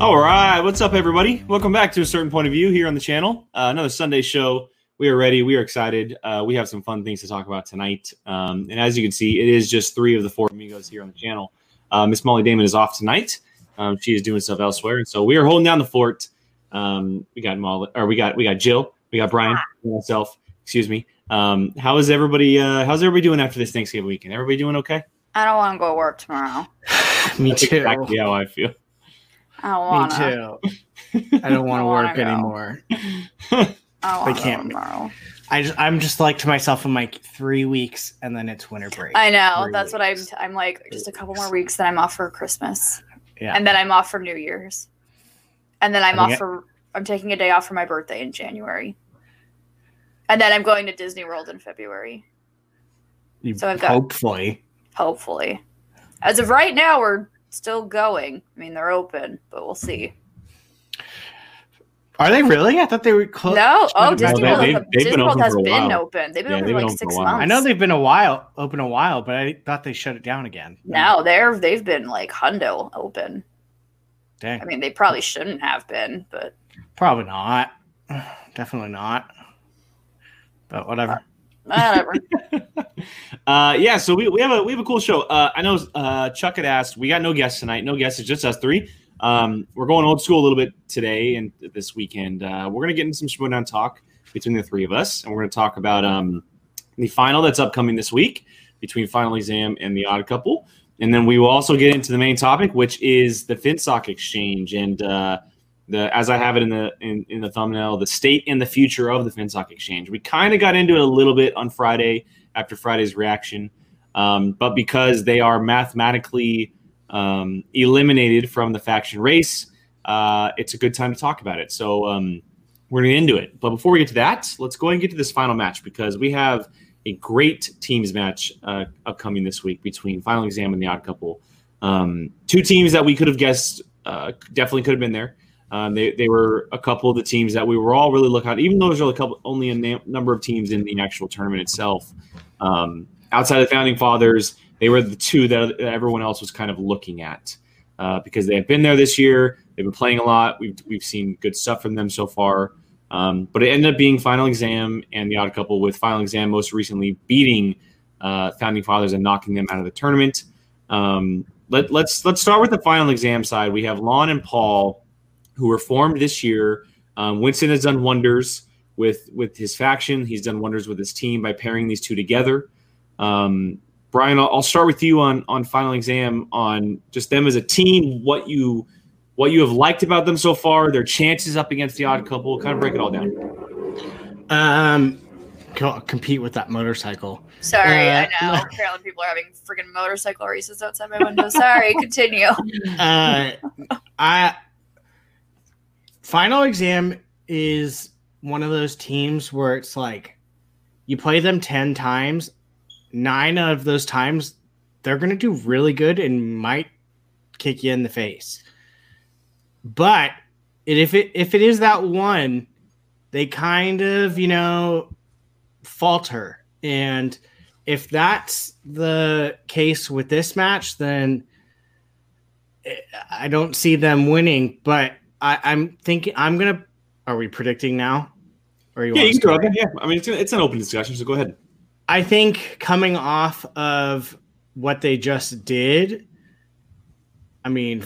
All right, what's up, everybody? Welcome back to a certain point of view here on the channel. Uh, another Sunday show. We are ready. We are excited. Uh, we have some fun things to talk about tonight. Um, and as you can see, it is just three of the four amigos here on the channel. Uh, Miss Molly Damon is off tonight. Um, she is doing stuff elsewhere, and so we are holding down the fort. Um, we got Molly, or we got we got Jill, we got Brian, myself. Excuse me. Um, how is everybody? Uh, how's everybody doing after this Thanksgiving weekend? Everybody doing okay? I don't want to go to work tomorrow. Me That's too. exactly how I feel. I don't Me want to. too. I don't want to work go. anymore. I can't. tomorrow. I just, I'm just like to myself, I'm like three weeks and then it's winter break. I know. Three That's what I'm. weeks. I'm like just a couple more weeks. Then I'm off for Christmas, Yeah. and then I'm off for New Year's, and then I'm off it- for. I'm taking a day off for my birthday in January, and then I'm going to Disney World in February. You- so I've got- hopefully. Hopefully, as of right now, we're still going. I mean, they're open, but we'll see. Are they really? I thought they were closed. No, oh, Disney. World, They've- has- they've Disney been World open has been open. They've been Yeah, open they've been like open six months. I know they've been a while, open a while, but I thought they shut it down again. No, they're they've been like hundo open. Dang. I mean, they probably shouldn't have been, but Probably not. Definitely not. But whatever. Whatever. uh, yeah, so we, we have a we have a cool show. Uh, I know uh, Chuck had asked. We got no guests tonight. No guests. It's just us three. Um, we're going old school a little bit today and this weekend. Uh, we're gonna get into some Schmodown talk between the three of us, and we're gonna talk about um, the final that's upcoming this week between Final Exam and the Odd Couple, and then we will also get into the main topic, which is the Finstock exchange and. Uh, the, as I have it in the in, in the thumbnail, the state and the future of the Finstock exchange. We kind of got into it a little bit on Friday after Friday's reaction, um, but because they are mathematically um, eliminated from the faction race, uh, it's a good time to talk about it. So um, we're going to get into it. But before we get to that, let's go ahead and get to this final match because we have a great teams match uh, upcoming this week between Final Exam and the Odd Couple. Um, two teams that we could have guessed uh, definitely could have been there. Um, they, they were a couple of the teams that we were all really looking at, even though there's only a couple, only a na- number of teams in the actual tournament itself. Um, outside of the founding fathers, they were the two that, everyone else was kind of looking at uh, because they have been there this year. They've been playing a lot. We've, we've seen good stuff from them so far. Um, but it ended up being Final Exam and the Odd Couple, with Final Exam most recently beating uh, Founding Fathers and knocking them out of the tournament. Um, let, let's let's start with the Final Exam side. We have Lon and Paul who were formed this year. Um, Winston has done wonders with with his faction. He's done wonders with his team by pairing these two together. Um, Brian, I'll, I'll start with you on on final exam on just them as a team. What you what you have liked about them so far, their chances up against the odd couple. Kind of break it all down. Um, co- compete with that motorcycle. Sorry, Uh, I know. Apparently, people are having freaking motorcycle races outside my window. Sorry, continue. uh, I final exam is one of those teams where it's like you play them 10 times nine of those times they're going to do really good and might kick you in the face. But if it if it is that one they kind of you know falter. And if that's the case with this match then eh, I don't see them winning, but I, I'm thinking I'm gonna. Are we predicting now? Or Yeah, you can to throw it. wait? there. Yeah, I mean it's it's an open discussion, so go ahead. I think coming off of what they just did, I mean,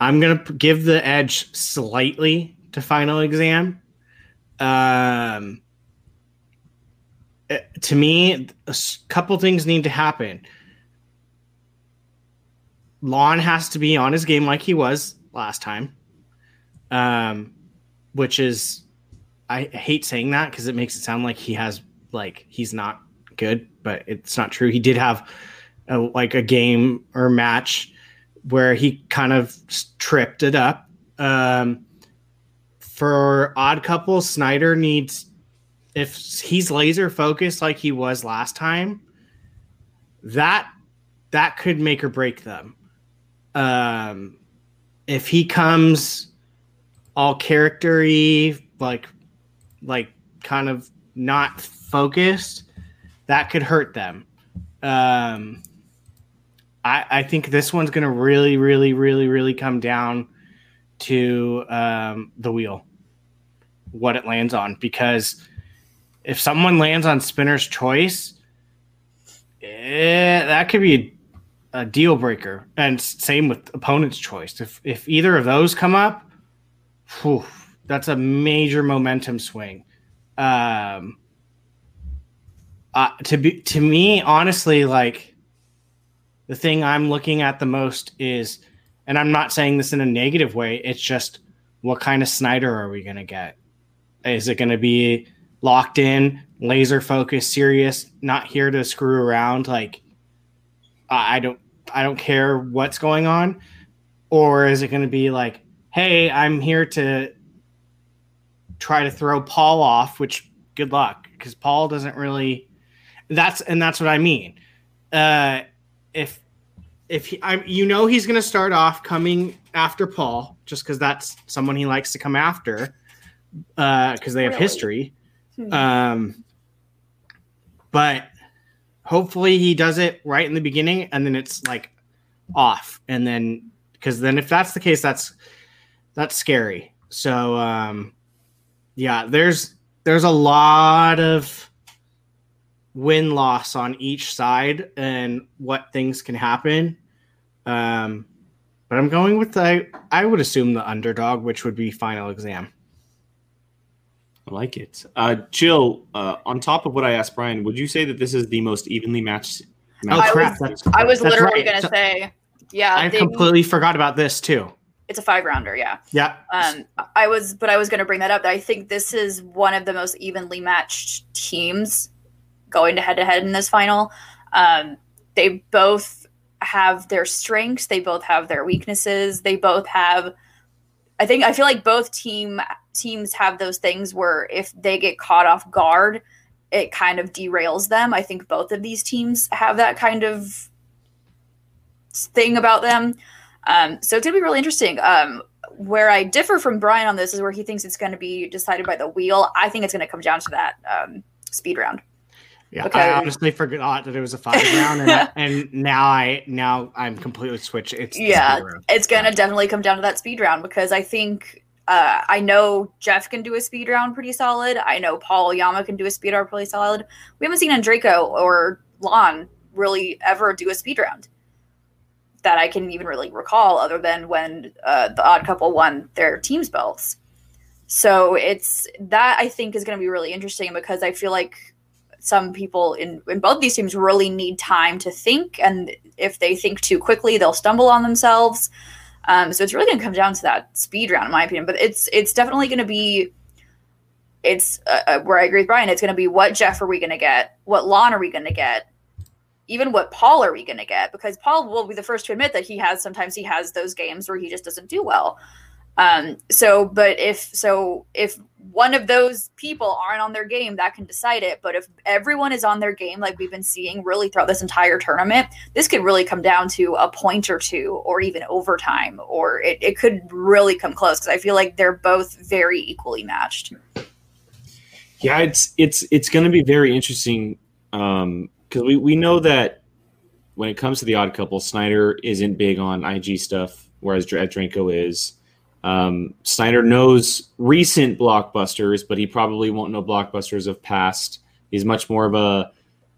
I'm gonna give the edge slightly to final exam. Um, eh, to me, a couple things need to happen. Lon has to be on his game like he was last time, um, which is I hate saying that because it makes it sound like he has like he's not good, but it's not true. He did have a, like a game or match where he kind of tripped it up. Um, for odd couple, Sneider needs if he's laser focused like he was last time. That that could make or break them. Um, if he comes all charactery, like like kind of not focused, that could hurt them. Um, I, I think this one's going to really, really, really, really come down to um, the wheel, what it lands on, because if someone lands on spinner's choice, eh, that could be a, a deal breaker. And same with opponent's choice. If if either of those come up, whew, that's a major momentum swing. Um, uh, to be to me, honestly, like the thing I'm looking at the most is, and I'm not saying this in a negative way. It's just what kind of Sneider are we going to get? Is it going to be locked in, laser focused, serious, not here to screw around? Like, I don't, I don't care what's going on, or is it going to be like, hey, I'm here to try to throw Paul off, which good luck because Paul doesn't really. That's and that's what I mean. Uh, if if he, I, you know he's going to start off coming after Paul, just because that's someone he likes to come after, because uh, they have Really? history. Hmm. Um, but hopefully he does it right in the beginning, and then it's like off, and then because then if that's the case, that's that's scary. So um, yeah, there's there's a lot of win loss on each side and what things can happen. Um, but I'm going with the I would assume the underdog, which would be final exam. I like it. Uh, Jill, uh, on top of what I asked Brian, would you say that this is the most evenly matched? Oh I crap! was- that's, I was that's literally right. gonna So- say, yeah, I they- completely forgot about this too. It's a five rounder. Yeah. Yeah. Um, I was, but I was going to bring that up. I think this is one of the most evenly matched teams going to head to head in this final. Um, they both have their strengths. They both have their weaknesses. They both have. I think I feel like both team teams have those things where if they get caught off guard, it kind of derails them. I think both of these teams have that kind of thing about them. Um, so it's gonna be really interesting. Um, where I differ from Brian on this is where he thinks it's going to be decided by the wheel. I think it's going to come down to that um, speed round. Yeah, Okay. I honestly forgot that it was a five round, and, I- and now I now I'm completely switched. It's Yeah. It's going to definitely come down to that speed round because I think uh, I know Jeff can do a speed round pretty solid. I know Paul Oyama can do a speed round pretty solid. We haven't seen Andreyko or Lon really ever do a speed round that I can even really recall, other than when uh, the Odd Couple won their teams belts. So it's that I think is going to be really interesting because I feel like some people in, in both these teams really need time to think, and if they think too quickly, they'll stumble on themselves. Um, so it's really going to come down to that speed round, in my opinion. But it's it's definitely going to be it's uh, uh, where I agree with Brian. It's going to be what Jeff are we going to get? What Lon are we going to get? Even what Paul are we going to get? Because Paul will be the first to admit that he has sometimes he has those games where he just doesn't do well. Um, so, but if so, if one of those people aren't on their game, that can decide it. But if everyone is on their game, like we've been seeing really throughout this entire tournament, this could really come down to a point or two, or even overtime, or it, it could really come close because I feel like they're both very equally matched. Yeah, it's it's it's going to be very interesting because we we know that when it comes to the odd couple, Sneider isn't big on IG stuff, whereas Dr- Dranko is. Um, Sneider knows recent blockbusters, but he probably won't know blockbusters of past. He's much more of a,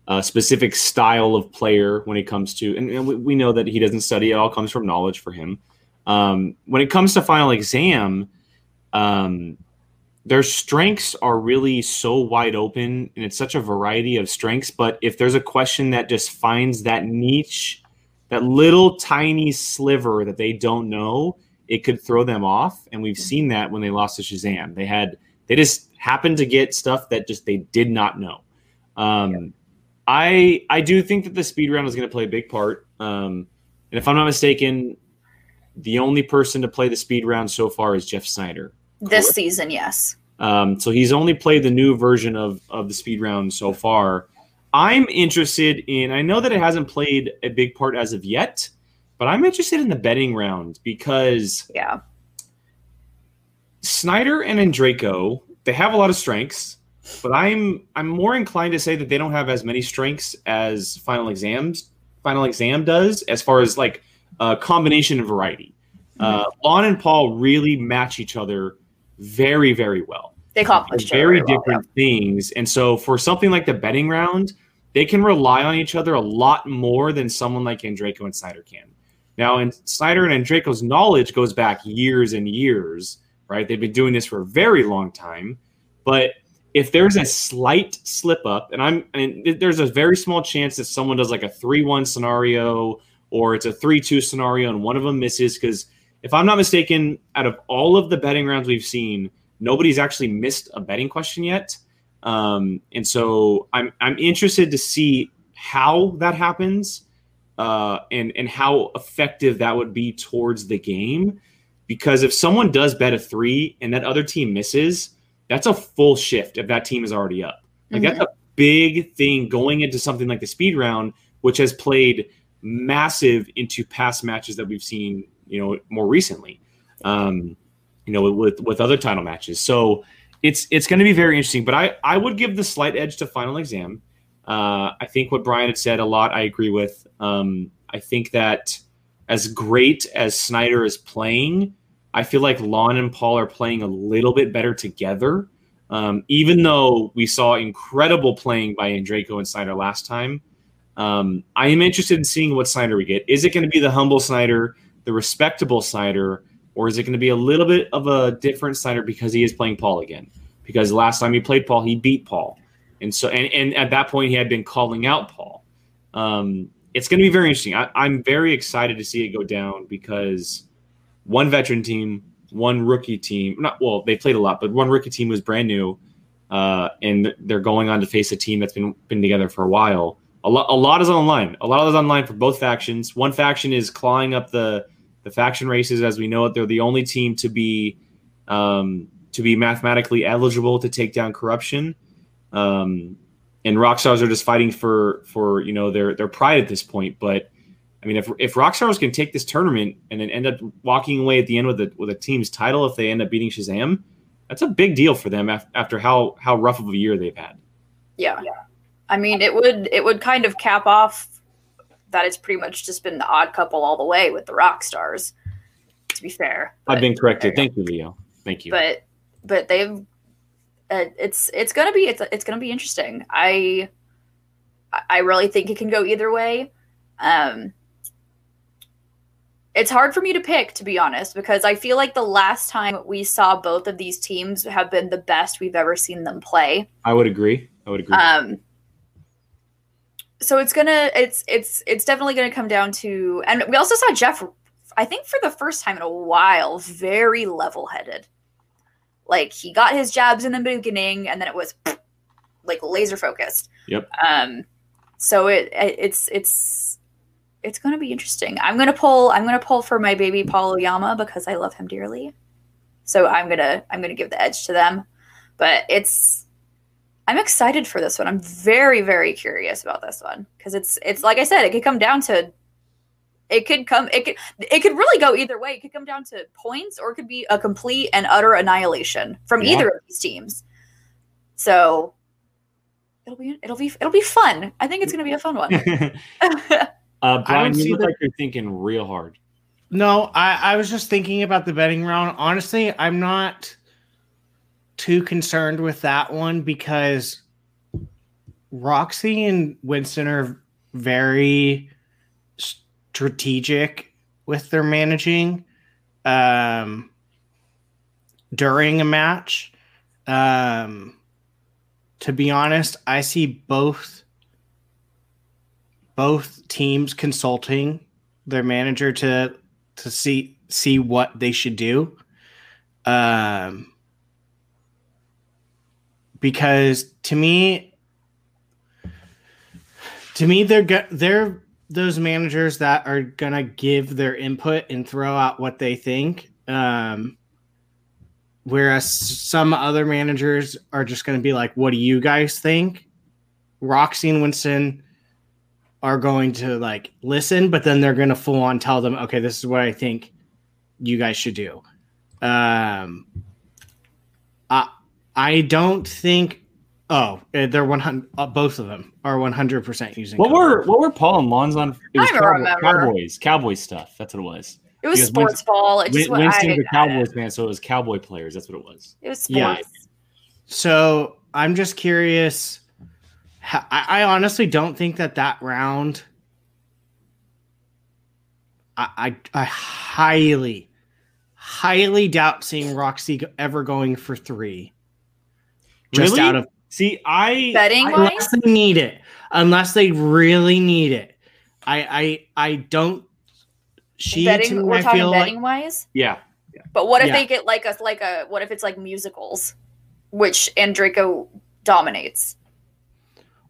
a specific style of player when it comes to, and, and we, we know that he doesn't study. It all comes from knowledge for him. Um, when it comes to final exam, um, their strengths are really so wide open and it's such a variety of strengths but if there's a question that just finds that niche that little tiny sliver that they don't know it could throw them off. And we've seen that when they lost to shazam. They had they just happened to get stuff that just they did not know. Um, i i do think that the speed round is going to play a big part. Um, and if i'm not mistaken the only person to play the speed round so far is jeff sneider This Correct. season, yes. um, so he's only played the new version of of the speed round so far. I'm interested in. I know that it hasn't played a big part as of yet, but I'm interested in the betting round because Yeah. Sneider and Andreyko they have a lot of strengths, but I'm I'm more inclined to say that they don't have as many strengths as final exams final exam does as far as like uh, combination and variety. Uh, Lon and Paul really match each other very, very well. They other very very well, different things. And so for something like the betting round, they can rely on each other a lot more than someone like Andreyko and Sneider can. Now, and Sneider and Andreyko's knowledge goes back years and years, right? They've been doing this for a very long time. But if there's a slight slip up, and I'm and there's a very small chance that someone does like a three-one scenario or it's a three-two scenario and one of them misses, because if I'm not mistaken, out of all of the betting rounds we've seen, nobody's actually missed a betting question yet. Um, and so I'm I'm interested to see how that happens uh, and and how effective that would be towards the game. Because if someone does bet a three and that other team misses, that's a full shift if that team is already up. Like that's a big thing going into something like the speed round, which has played massive into past matches that we've seen, you know, more recently. Um, you know, with with other title matches. So it's it's going to be very interesting. But I I would give the slight edge to final exam. Uh, I think what Brian had said a lot. I agree with. Um, I think that as great as Sneider is playing, I feel like Lon and Paul are playing a little bit better together. Um, even though we saw incredible playing by Andreyko and Sneider last time, um, I am interested in seeing what Sneider we get. Is it going to be the humble Sneider, the respectable Sneider, or is it going to be a little bit of a different Sneider because he is playing Paul again? Because last time he played Paul, he beat Paul, and so and, and at that point he had been calling out Paul. Um, it's going to be very interesting. I, I'm very excited to see it go down because one veteran team, one rookie team. Not well, they played a lot, but one rookie team was brand new, uh, and they're going on to face a team that's been been together for a while. A lot, a lot is online. A lot of is online for both factions. One faction is clawing up the the faction races, as we know it. They're the only team to be um, to be mathematically eligible to take down corruption. Um, and Rockstars are just fighting for for you know their their pride at this point. But I mean, if if Rockstars can take this tournament and then end up walking away at the end with a with a team's title, if they end up beating Shazam, that's a big deal for them af- after how how rough of a year they've had. Yeah. I mean, it would it would kind of cap off that it's pretty much just been the odd couple all the way with the rock stars. To be fair, I've been corrected. Thank you, Leo. Thank you. but but they've uh, it's it's gonna be it's it's gonna be interesting. I I really think it can go either way. Um, it's hard for me to pick, to be honest, because I feel like the last time we saw both of these teams have been the best we've ever seen them play. I would agree. I would agree. Um, so it's gonna it's it's it's definitely gonna come down to, and we also saw Jeff. I think for the first time in a while, very level headed. Like he got his jabs in the beginning, and then it was like laser focused. Yep. Um. So it it's it's it's going to be interesting. I'm going to pull. I'm to pull for my baby Paul Oyama because I love him dearly. So I'm gonna I'm gonna give the edge to them. But it's I'm excited for this one. I'm very very curious about this one because it's it's like I said, it could come down to it could come it could it could really go either way. It could come down to points or it could be a complete and utter annihilation from Yeah. either of these teams. So it'll be it'll be it'll be fun. I think it's going to be a fun one. uh, Brian, see you look the- like you're thinking real hard. No, I, I was just thinking about the betting round. Honestly, I'm not too concerned with that one because Roxy and Winston are very strategic with their managing um, during a match. Um, to be honest, I see both both teams consulting their manager to to see see what they should do um because to me to me they're they're those managers that are gonna give their input and throw out what they think um whereas some other managers are just gonna be like what do you guys think roxy and winston are going to like listen, but then they're going to full on tell them, okay, this is what I think you guys should do. Um, I I don't think. Oh, eh, they're one hundred. Uh, both of them are one hundred percent using. What code were what were Paul and Lon's on? It was I don't Cowboy- remember. Cowboys, Cowboys stuff. That's what it was. It was Because sports ball. It just Win- went. Winston's a I, Cowboys fan, so it was Cowboy players. That's what it was. it was sports. Yeah. sports. So I'm just curious. I, I honestly don't think that that round. I, I I highly, highly doubt seeing Roxy ever going for three. Just Really? out of See, I Betting I- wise, unless they need it, unless they really need it. I I I don't. She betting. me, We're I talking feel betting like wise. yeah. yeah. But what if Yeah. they get like a like a what if it's like musicals, which Andreyko dominates?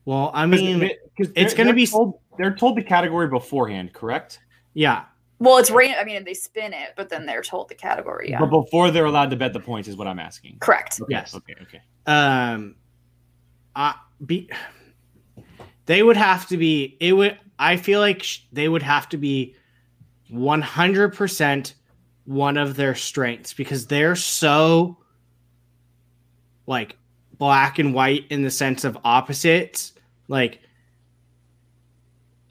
well, I mean, 'Cause it's gonna they're be- told, they're told the category beforehand, correct? yeah, Well, it's rain. I mean, they spin it, but then they're told the category. Yeah, But before they're allowed to bet the points is what I'm asking. correct. Okay, Yes. Okay. Okay. um I be they would have to be it would i feel like sh- they would have to be 100% one of their strengths because they're so like black and white in the sense of opposites like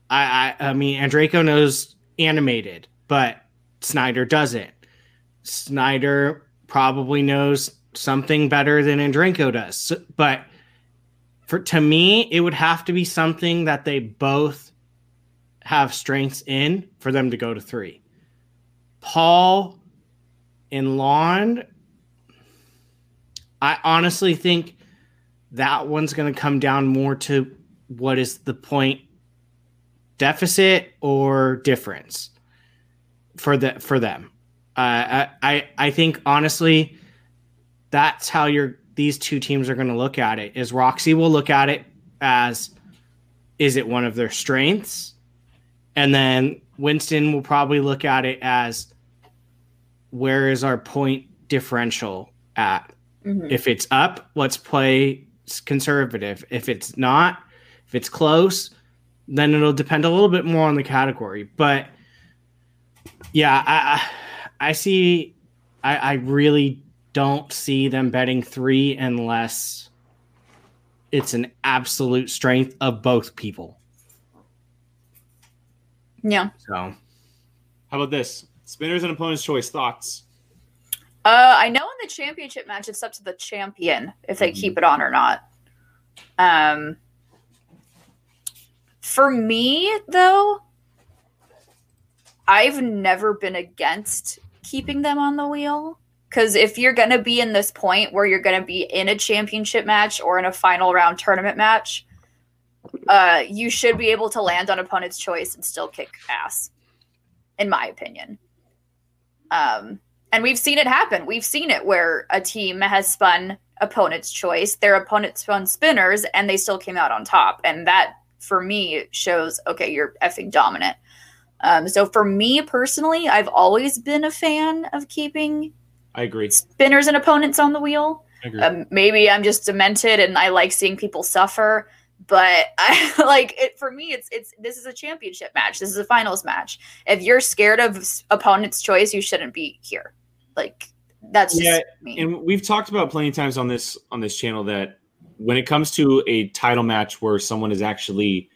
i i, I mean andreyko knows animated but sneider doesn't sneider probably knows something better than andreyko does. So- but for to me it would have to be something that they both have strengths in for them to go to three. Paul and lawn i honestly think that one's going to come down more to what is the point deficit or difference for the for them. Uh, I, I i think honestly that's how you're these two teams are going to look at it is roxy will look at it as is it one of their strengths? And then winston will probably look at it as where is our point differential at? Mhm. if it's up let's play conservative. If it's not if it's close then it'll depend a little bit more on the category but yeah i i, I see I, I really don't see them betting three unless it's an absolute strength of both people Yeah. so How about this? Spinners and opponent's choice thoughts. Uh, I know in the championship match, it's up to the champion if they Mhm. keep it on or not. Um, for me, though, I've never been against keeping them on the wheel. Because if you're going to be in this point where you're going to be in a championship match or in a final round tournament match, uh, you should be able to land on opponent's choice and still kick ass, in my opinion. Um, and we've seen it happen. We've seen it where a team has spun opponent's choice, their opponent spun spinners, and they still came out on top. And that, for me, it shows okay, you're effing dominant. Um, so for me personally, I've always been a fan of keeping I agree. spinners and opponents on the wheel. Um, maybe I'm just demented and I like seeing people suffer. But I like it for me. It's it's this is a championship match. This is a finals match. If you're scared of opponent's choice, you shouldn't be here. Like that's just Yeah, me. and we've talked about plenty of times on this on this channel that when it comes to a title match where someone is actually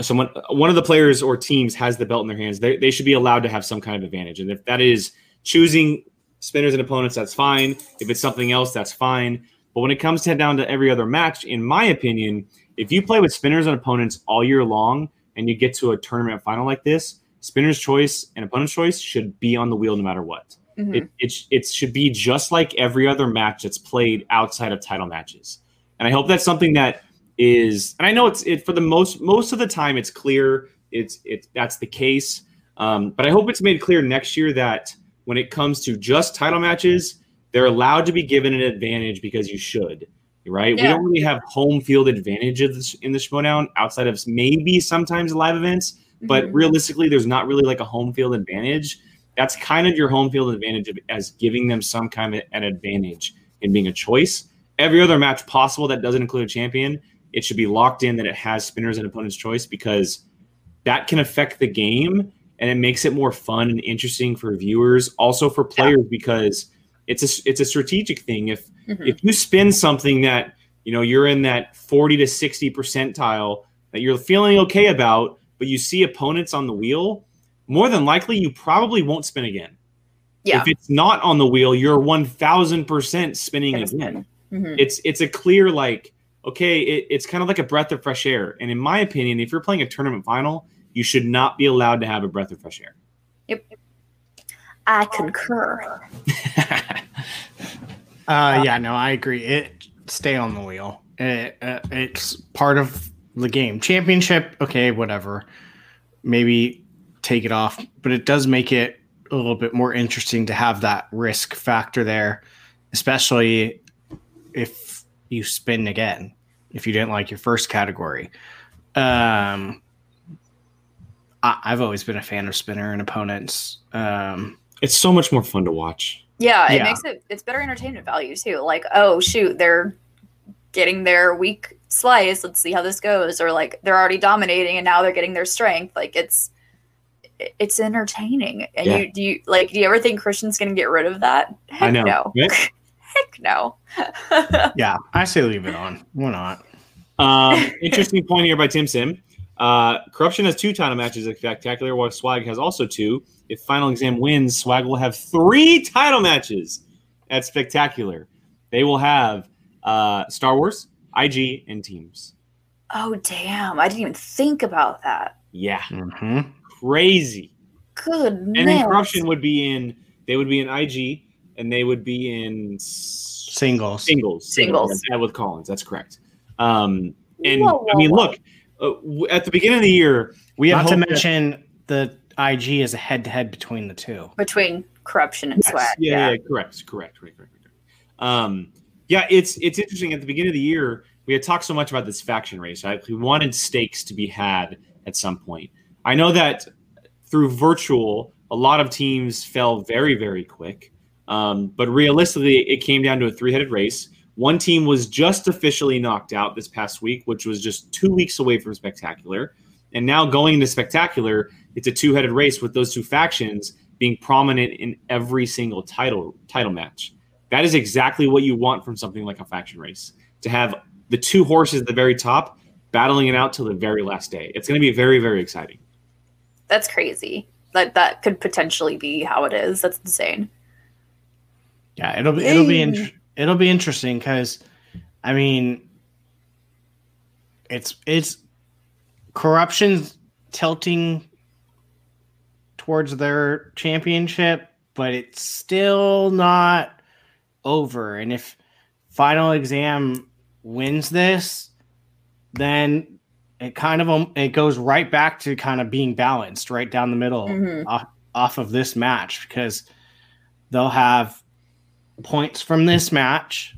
someone one of the players or teams has the belt in their hands they, they should be allowed to have some kind of advantage. And if that is choosing spinners and opponents that's fine. If it's something else that's fine. But when it comes to down to every other match in my opinion if you play with spinners and opponents all year long and you get to a tournament final like this spinner's choice and opponent's choice should be on the wheel no matter what. Mhm. it, it, it should be just like every other match that's played outside of title matches and i hope that's something that is and i know it's it for the most most of the time it's clear it's it that's the case. Um, but i hope it's made clear next year that when it comes to just title matches they're allowed to be given an advantage because you should right? We don't really have home field advantage of in the Schmodown outside of maybe sometimes live events but Mhm. realistically there's not really like a home field advantage. That's kind of your home field advantage of, as giving them some kind of an advantage in being a choice every other match possible that doesn't include a champion it should be locked in that it has spinners and opponent's choice because that can affect the game and it makes it more fun and interesting for viewers also for players because it's a it's a strategic thing if Mhm. if you spin something that you know you're in that 40 to 60 percentile that you're feeling okay about but you see opponents on the wheel more than likely you probably won't spin again. Yeah. If it's not on the wheel, you're one thousand percent spinning again. spin. Mhm. It's it's a clear like okay, it, it's kind of like a breath of fresh air. And in my opinion, if you're playing a tournament final, you should not be allowed to have a breath of fresh air. Yep. I concur. Uh, yeah, no, I agree. It stay on the wheel. It, uh, it's part of the game. Championship, okay, whatever. Maybe take it off, but it does make it a little bit more interesting to have that risk factor there, especially if you spin again. If you didn't like your first category, um, I, I've always been a fan of spinner and opponents. Um, It's so much more fun to watch. Yeah, it Yeah. makes it it's better entertainment value too. Like, oh shoot, they're getting their weak slice. Let's see how this goes. Or like they're already dominating and now they're getting their strength. Like it's it's entertaining. And Yeah. you do you like do you ever think Christian's gonna get rid of that? Heck I know. no. right? Heck no. yeah, I say leave it on. Why not? Um, interesting point here by Tim Sim. Uh, Corruption has two title matches at Spectacular, while Swag has also two. If Final Exam wins, Swag will have three title matches at Spectacular. They will have uh, Star Wars, IG, and Teams. oh damn. I didn't even think about that. Yeah, Mm-hmm. crazy. Goodness. And then Corruption would be in. They would be in IG, and they would be in s- Singles. singles. Singles. Yeah, with Collins. That's correct. Um, and Whoa, whoa, I mean, whoa. look, uh, at the beginning of the year, we had Not to hoped that- mention the IG is a head to head between the two. between corruption and Yes. swag. Yeah, yeah, correct, correct, correct, correct, correct. Um, yeah, it's it's interesting. At the beginning of the year, we had talked so much about this faction race. Right? We wanted stakes to be had at some point. I know that through virtual, a lot of teams fell very, very quick. Um, but realistically, it came down to a three-headed race. One team was just officially knocked out this past week, which was just two weeks away from spectacular. And now going into spectacular, it's a two-headed race with those two factions being prominent in every single title title match. That is exactly what you want from something like a faction race. To have the two horses at the very top battling it out till the very last day. It's going to be very very exciting. That's crazy. That that could potentially be how it is. That's insane. Yeah, it'll be it'll be int- it'll be interesting because, I mean, it's it's corruption's tilting towards their championship, but it's still not over. And if final exam wins this, then it kind of um, it goes right back to kind of being balanced right down the middle Mhm. off, off of this match because they'll have points from this match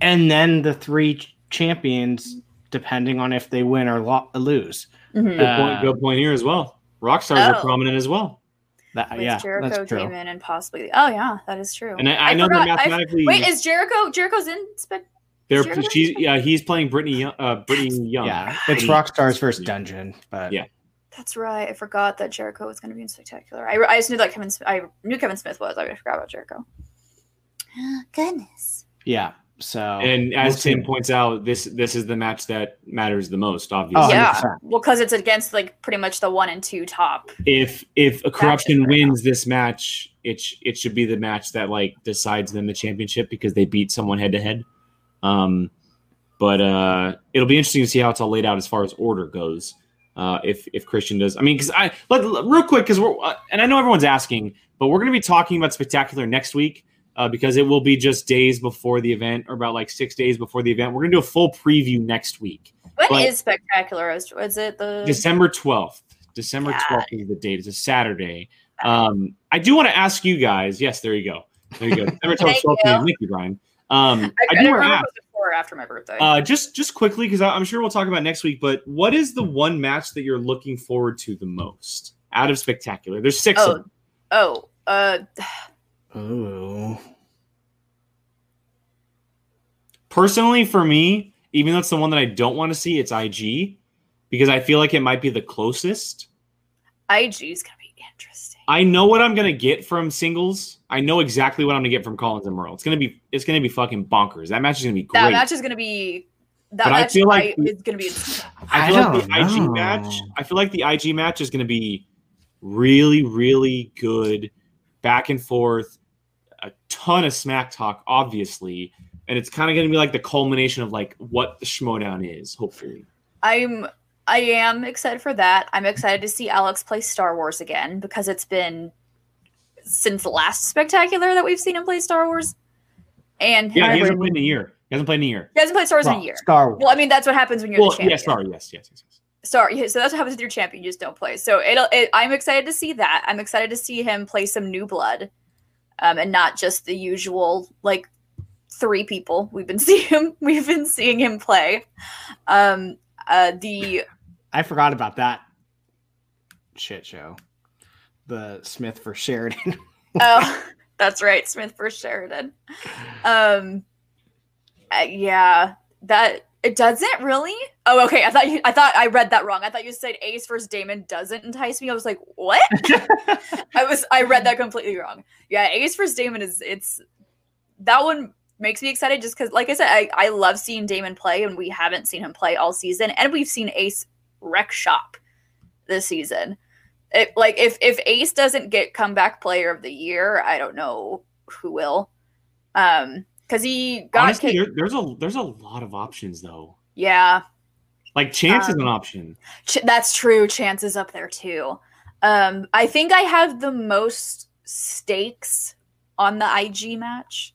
and then the three champions depending on if they win or lo- lose Mhm. Good point. Good point here as well. Rockstars are Oh. prominent as well, that With yeah Jericho that's true came in and possibly. Oh yeah, that is true. and I, I, know that forgot- I- mathematically. Wait, is Jericho? Jericho's in spec. they're Jericho? she's yeah he's playing Brittany Young- uh, Brittany Young. yeah it's Brittany- rockstars versus dungeon but Yeah. That's right. I forgot that Jericho was going to be in Spectacular. I, I just knew that Kevin. I knew Kevin Smith was. I forgot about Jericho. Goodness. yeah so And as we'll see. Tim points out, this this is the match that matters the most. Obviously, Oh, yeah. 100%. Well, because it's against like pretty much the one and two top. if if a corruption right now. wins this match, it sh- it should be the match that like decides them the championship because they beat someone head to head. Um, but uh, it'll be interesting to see how it's all laid out as far as order goes. Uh, if if Christian does, I mean, because I let, let- real quick because we're uh, and I know everyone's asking, but we're going to be talking about spectacular next week. Uh, because it will be just days before the event, or about like six days before the event. We're gonna do a full preview next week. When is But- Spectacular? Is, is it the? December 12th. December Yeah. 12th is the date. It's a Saturday. Um, I do want to ask you guys. Yes, there you go. There you go. December 12th. Thank 12th you. Thank you, Brian. Um, I, I, do want to ask, if it was before or after my birthday. uh, just just quickly because I'm sure we'll talk about next week. But what is the one match that you're looking forward to the most out of Spectacular? There's six. of oh, them. oh, uh, Ooh. Personally, for me, even though it's the one that I don't want to see, it's IG because I feel like it might be the closest. IG is gonna be interesting. I know what I'm gonna get from singles. I know exactly what I'm gonna get from Collins and Murrell. It's gonna be it's gonna be fucking bonkers. That match is gonna be great. That match is gonna be. That But I match feel like- I, is gonna be. I I feel like the don't IG match. I feel like the IG match is gonna be really, really good back and forth, a ton of smack talk, obviously. And it's kind of going to be like the culmination of like what the Schmodown is, hopefully. I'm I am excited for that. I'm excited to see Alex play Star Wars again because it's been since the last spectacular that we've seen him play Star Wars. And Yeah, he he hasn't played in a year. He hasn't played in a year. He hasn't played Star Wars in a year. Star Wars. Well, I mean that's what happens when you're Well, the champion. yeah, sorry, yes, yes, yes, yes. Sorry, yeah, so that's what happens with your champion. You just don't play. So it'll. It, I'm excited to see that. I'm excited to see him play some new blood, um, and not just the usual like three people we've been seeing him. We've been seeing him play. Um, uh, the I forgot about that shit show. The Smith for Sheridan. oh, that's right, Smith for Sheridan. Um, uh, yeah, that it doesn't really. Oh, okay. I thought you. I thought I read that wrong. I thought you said Ace versus Damon doesn't entice me. I was like, what? I was. I read that completely wrong. Yeah, Ace versus Damon is. It's that one makes me excited just because, like I said, I I love seeing Damon play, and we haven't seen him play all season, and we've seen Ace wreck shop this season. It, like if if Ace doesn't get comeback player of the year, I don't know who will. Um, because he got Honestly, kicked- there, there's a there's a lot of options though. yeah, Like chance is Um, an option. Ch- that's true. Chance is up there too. Um, I think I have the most stakes on the IG match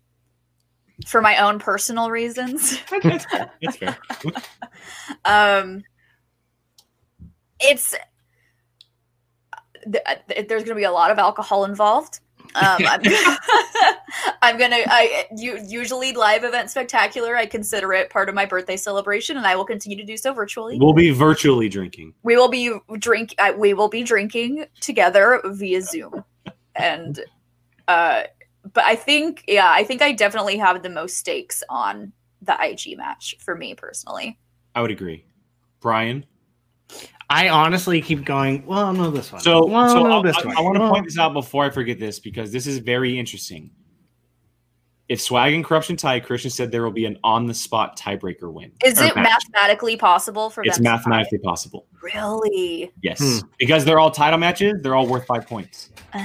for my own personal reasons. That's fair. That's fair. um, it's th- th- there's going to be a lot of alcohol involved. Um, I'm, I'm gonna. I you, usually live event spectacular. I consider it part of my birthday celebration, and I will continue to do so virtually. We'll be virtually drinking. we will be drink uh, we will be drinking together via zoom and uh but i think yeah i think i definitely have the most stakes on the ig match for me personally I would agree. Brian. I honestly keep going. Well, no, this one. So, well, so no, I'll- this I, one. want to Well, point this out before I forget this because this is very interesting. If Swag and Corruption tie, Christian said there will be an on-the-spot tiebreaker win. is it match. mathematically possible for It's them to tie? mathematically possible. really Yes, Hmm. because they're all title matches. They're all worth five points. Oh.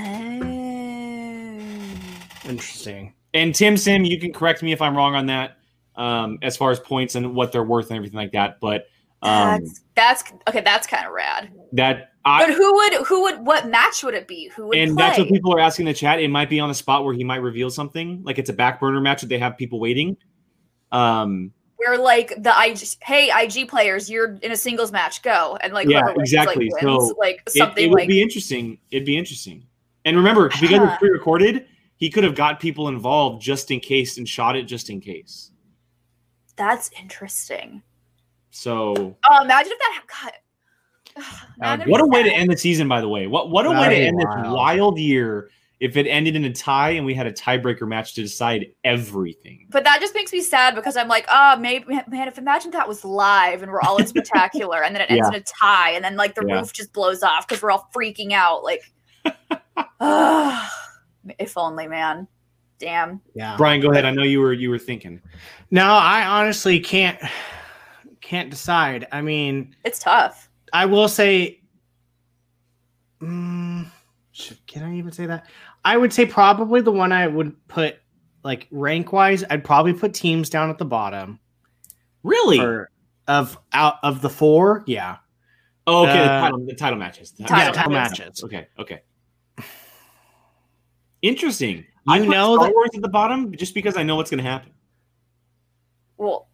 Interesting. And Tim Sim, you can correct me if I'm wrong on that, um, as far as points and what they're worth and everything like that. But um, that's that's okay that's kind of rad that but who would who would what match would it be who would and play that's what people are asking in the chat. It might be on the spot where he might reveal something, like it's a back burner match that they have people waiting. Um, where like the IG, hey IG players, you're in a singles match, go and like Yeah, wins, exactly. like, wins, So, like something it would like be interesting. It'd be interesting. And remember, because it's pre-recorded, he could have got people involved just in case and shot it just in case. that's interesting. So, Oh, imagine if that God. Ugh, now I'm That gonna what a way to end the season, by the way. What what a way That'd to be end this wild. wild year if it ended in a tie and we had a tiebreaker match to decide everything. But that just makes me sad because I'm like, oh, maybe man, if imagine that was live and we're all in spectacular, and then it ends in a tie, and then like the Yeah. roof just blows off because we're all freaking out. Like, ugh, if only, man. Damn. Yeah. Brian, go ahead. I know you were you were thinking. No, I honestly can't can't decide. I mean, It's tough. I will say, mm, should, can I even say that? I would say probably the one I would put like rank wise. I'd probably put teams down at the bottom Really? or of out of the four. Yeah, oh, okay. the, uh, title, the title matches. The Title yeah, title matches. matches. Okay. Okay. Interesting. You I put know Star that- Wars at the bottom just because I know what's going to happen. Well,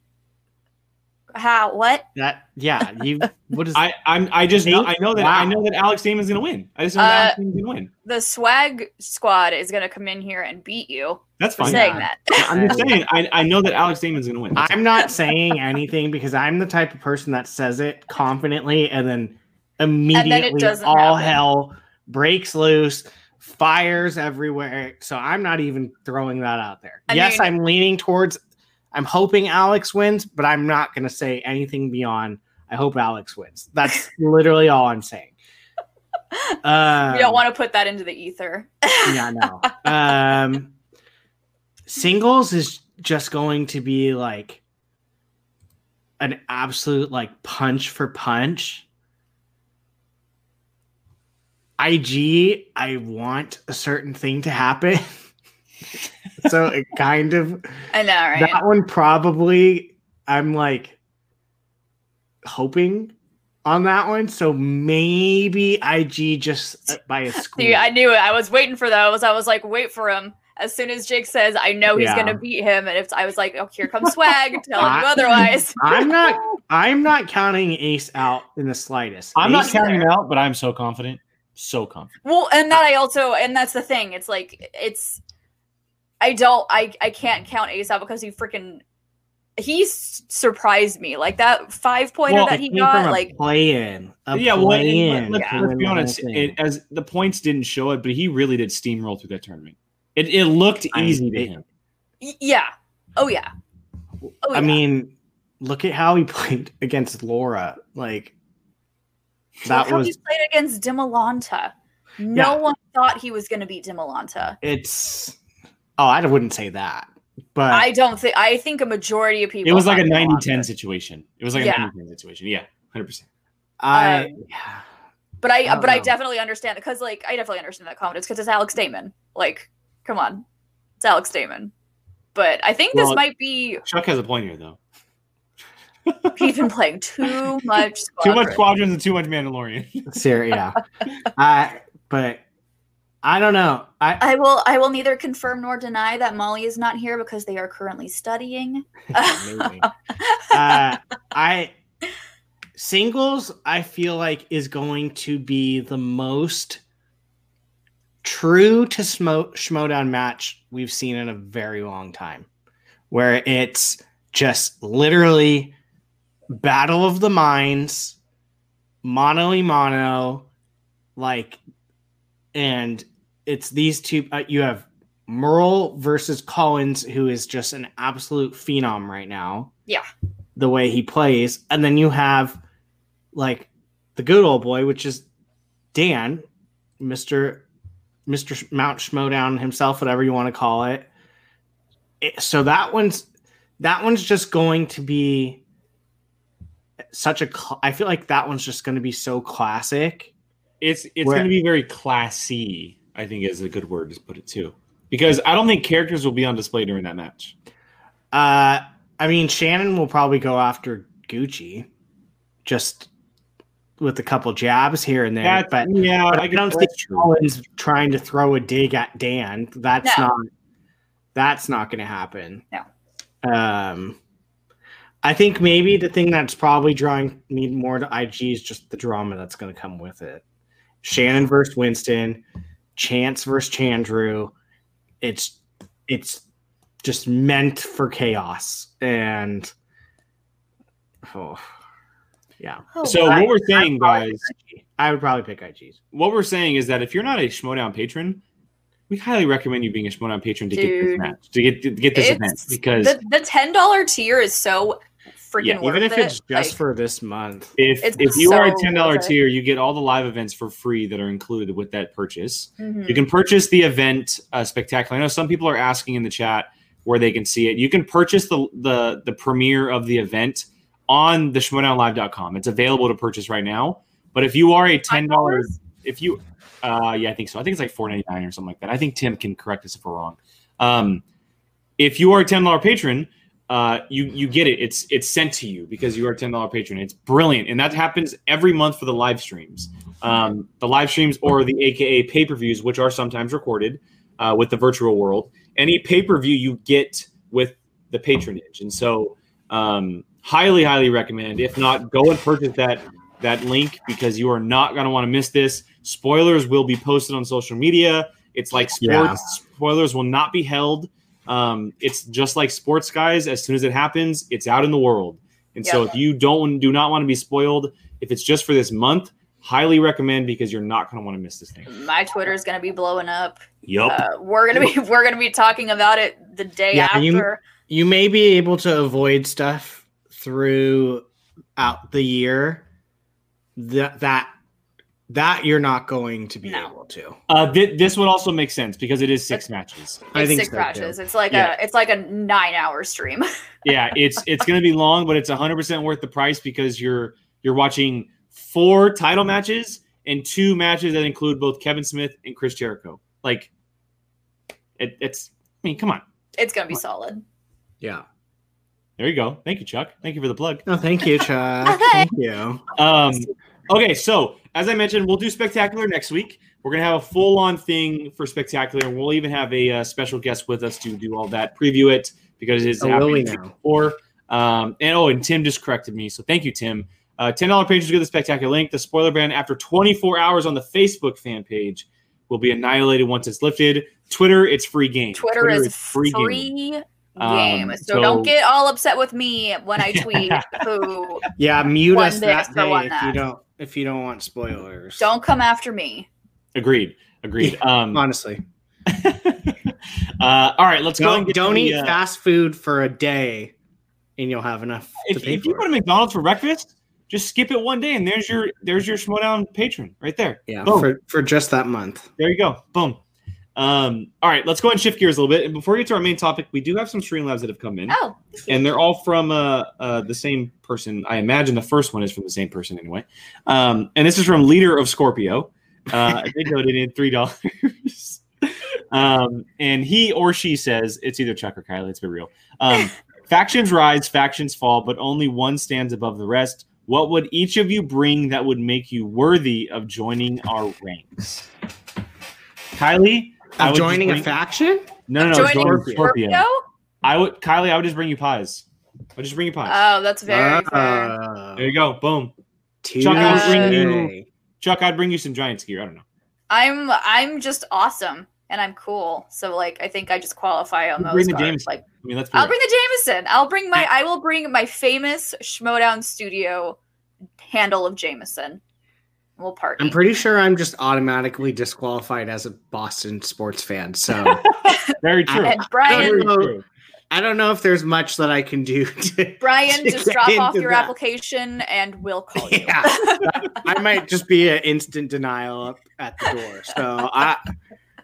how? What? That yeah. You what is I I'm I just know, I know that I know that Alex Damon's going to win. I just know Uh, that Alex Damon's going to win. The swag squad is gonna come in here and beat you That's fine. saying Yeah. that. I'm just saying. I, I know that Alex Damon's going to win. That's I'm not saying anything because I'm the type of person that says it confidently and then immediately doesn't all happen. hell breaks loose, fires everywhere. So I'm not even throwing that out there. I yes, mean- I'm leaning towards I'm hoping Alex wins, but I'm not going to say anything beyond I hope Alex wins. That's literally all I'm saying. Um, we don't want to put that into the ether. yeah, no. Um, singles is just going to be like an absolute like punch for punch. IG, I want a certain thing to happen. so it kind of I know, right? that one probably I'm like hoping on that one. So maybe IG just by a squeak. See, I knew it. I was waiting for those. I was like, wait for him. As soon as Jake says, I know he's Yeah. gonna beat him, and if I was like, oh, here comes swag, telling you otherwise. I'm not I'm not counting Ace out in the slightest. I'm not counting him out, but I'm so confident. So confident. Well, and that I also, and that's the thing. It's like it's. I don't. I I can't count Ace out because he freaking. He surprised me like that five pointer Well, that he got. from a Like play-in. A yeah, well, and- play-in let's, to let's be honest. It, as the points didn't show it, but he really did steamroll through that tournament. It, it looked I- easy to him. yeah. Oh yeah. Oh, I yeah. mean, look at how he played against Laura. Like that Look how he was played against Dimolanta. No Yeah. one thought he was going to beat Dimolanta. it's oh, I wouldn't say that. But I don't think. I think a majority of people. It was like a thought 90 Dimolanta. 10 situation. It was like Yeah. a 90 10 situation. Yeah, 100%. I um, yeah. But I, I but I definitely understand because, like, I definitely understand that confidence because it's Alex Damon. Like, come on, it's Alex Damon. But I think this might be Chuck has a point here, though. he's been playing too much. Too much squadrons and too much Mandalorian. Ser- yeah. I but I don't know. I I will. I will neither confirm nor deny that Molly is not here because they are currently studying. Uh, I singles I feel like is going to be the most true to Smo Schmodown match we've seen in a very long time, where it's just literally battle of the minds, mono mono, like, and it's these two. Uh, you have Murrell versus Collins, who is just an absolute phenom right now. Yeah. The way he plays. And then you have like the good old boy, which is Dan, Mr. Mr. Sh- Mount Schmodown himself, whatever you want to call it. It- So that one's that one's just going to be such a cl- I feel like that one's just going to be so classic. It's it's going to be very classy. I think is a good word to put it too, because I don't think characters will be on display during that match. Uh, I mean, Shannon will probably go after Gucci, just with a couple jabs here and there. That's, but yeah, but I I don't think that's true. Collins trying to throw a dig at Dan. That's No. not. That's not going to happen. No. Um, I think maybe the thing that's probably drawing me more to IG is just the drama that's going to come with it. Shannon versus Winston, Chance versus Chandru. It's it's just meant for chaos and oh yeah. Oh, So wow. what we're saying, guys. I would probably pick IGs. what we're saying is that if you're not a Schmodown patron, we highly recommend you being a Schmodown patron to get this match, to get to get this event because the the ten dollar tier is so freaking Yeah, worth Even if it. it's just Like, for this month. if if you are a ten dollar tier, you get all the live events for free that are included with that purchase. mhm. You can purchase the event uh, spectacular. I know some people are asking in the chat where they can see it. You can purchase the the the premiere of the event on the schmodownlive.com. It's available to purchase right now. But if you are a ten dollars, if you, uh, yeah, I think so. I think it's like four ninety nine or something like that. I think Tim can correct us if we're wrong. Um, if you are a ten dollar patron, uh, you you get it. It's it's sent to you because you are a ten dollar patron. It's brilliant, and that happens every month for the live streams. Um, the live streams or the AKA pay per views, which are sometimes recorded uh, with the virtual world. Any pay per view you get with the patronage, and so um, highly highly recommend. If not, go and purchase that that link because you are not going to want to miss this. Spoilers will be posted on social media. It's like sports. Yeah. Spoilers will not be held. Um, it's just like sports, guys. As soon as it happens, it's out in the world. And so, if you don't do not want to be spoiled, if it's just for this month, highly recommend because you're not going to want to miss this thing. my Twitter is gonna be blowing up. Yup. Uh, we're gonna be we're gonna be talking about it the day Yeah, after. you- You may be able to avoid stuff throughout the year that that that you're not going to be No. able to. Uh, thi- this would also make sense because it is six matches. I It's think six so, matches. too. It's like Yeah. a it's like a nine hour stream. Yeah, it's it's going to be long, but it's 100 percent worth the price because you're you're watching four title matches and two matches that include both Kevin Smith and Chris Jericho. Like, it, it's. I mean, come on. It's gonna be solid. Yeah. There you go. Thank you, Chuck. Thank you for the plug. No, thank you, Chuck. thank you. Um, okay, so as I mentioned, we'll do spectacular next week. We're gonna have a full-on thing for spectacular, and we'll even have a uh, special guest with us to do all that, preview it because it's Oh, will happening now? before. Um, and oh, and Tim just corrected me, so thank you, Tim. Uh, Ten dollar pages get the spectacular link. The spoiler ban after 24 hours on the Facebook fan page will be annihilated once it's lifted. Twitter, it's free game. Twitter, is free, game. Game. Um, so, so- don't get all upset with me when I tweet who Yeah, mute One us this that day one if you don't if you don't want spoilers. don't come after me. Agreed. Agreed. Um, honestly. uh, all right, let's go. Don't, and don't the, eat uh, fast food for a day, and you'll have enough to if, pay if you for. go to McDonald's for breakfast, just skip it one day, and there's your there's your Schmodown patron right there. yeah, Boom. for for just that month. There you go. Boom. Um, all right, let's go ahead and shift gears a little bit. And before we get to our main topic, we do have some Streamlabs that have come in, Oh, and they're all from uh, uh, the same person. I imagine the first one is from the same person anyway. Um, and this is from Leader of Scorpio. Uh, they donated three dollars. um, and he or she says it's either Chuck or Kylie. Let's be real. Um, factions rise, factions fall, but only one stands above the rest. What would each of you bring that would make you worthy of joining our ranks? Kylie, Of would joining just a faction? no, no, no, joining Scorpio. Scorpio? I would, Kylie, I would just bring you pies. I'll just bring you pies. Oh, that's very fair. Uh, there you go. Boom. Tuesday. Chuck, I would bring you- Chuck, I'd bring you some Giants gear. I don't know. I'm I'm just awesome and I'm cool. So like I think I just qualify on You those. bring the cards. Jameson. Like I mean, let's I'll real. bring the Jameson. I'll bring my I will bring my famous Schmodown Studio handle of Jameson. We'll party. I'm pretty sure I'm just automatically disqualified as a Boston sports fan. So Very true. and Brian Very know. true. I don't know if there's much that I can do to. Brian, to just drop off your that. application and we'll call you. Yeah. I might just be an instant denial at the door. So I,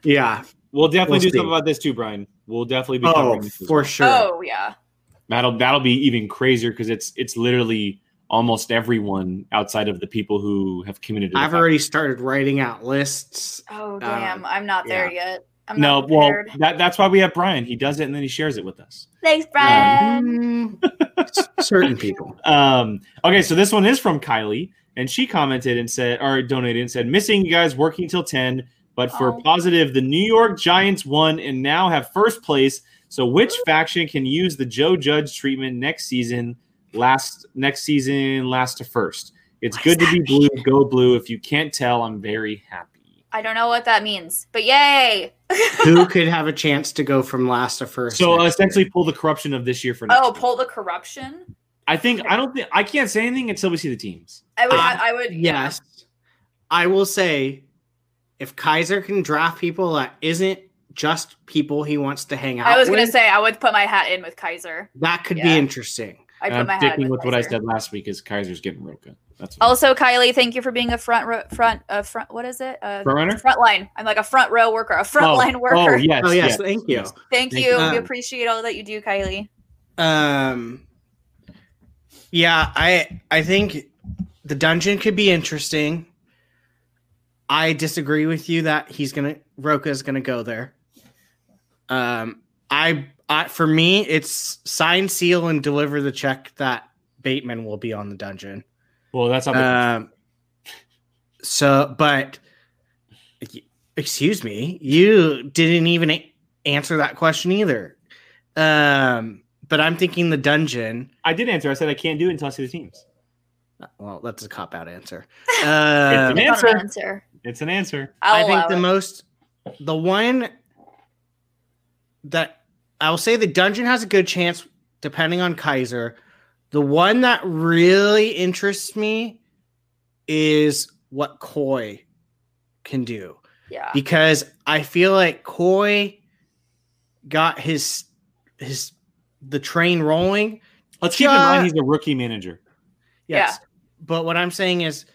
yeah. We'll definitely We'll do see. something about this too, Brian. We'll definitely be Oh, covering this. for well. sure. Oh yeah. That'll that'll be even crazier because it's it's literally almost everyone outside of the people who have committed. I've already started writing out lists. Oh damn. I'm not there yet. I'm Uh, No, well, that, that's why we have Brian. He does it and then he shares it with us. Thanks, Brian. Mm, certain people. Um, okay, so this one is from Kylie, and she commented and said, or donated and said, missing you guys working till 10, but for Oh. positive, the New York Giants won and now have first place. So which faction can use the Joe Judge treatment next season? Last next season, last to first. It's What good to be that blue. Go blue. If you can't tell, I'm very happy. I don't know what that means, but yay! Who could have a chance to go from last to first? So essentially, year? pull the corruption of this year for next. oh, year. pull the corruption. I think I don't think I can't say anything until we see the teams. I would. Uh, I would. yes. I will say, if Kaiser can draft people that isn't just people he wants to hang out I was gonna say I would put my hat in with Kaiser. that could be interesting. I And put I'm my hat sticking with, with what I said last week. Is Kaiser's getting Roka? That's what Also, Kylie, thank you for being a front row, front uh, front. What is it? Uh, front runner. front line. I'm like a front row worker, a front oh, line worker. Oh yes. Oh yes, thank you. yes. Thank Thank you. you. we Um, appreciate all that you do, Kylie. Um, yeah, I I think the dungeon could be interesting. I disagree with you that he's gonna Roka's gonna go there. Um, I, I for me, it's sign, seal, and deliver the check that Bateman will be on the dungeon. Well, that's how. Um, so, but excuse me, you didn't even a- answer that question either. Um, but I'm thinking the dungeon. I did answer. I said I can't do it until I see the teams. Well, that's a cop out answer. an Um, answer. It's an answer. It's an answer. I'll I think the it. most, the one that I will say the dungeon has a good chance, depending on Kaiser. The one that really interests me is what Coy can do yeah. because I feel like Coy got his his the train rolling. Let's keep in mind he's a rookie manager. Yes. But what I'm saying is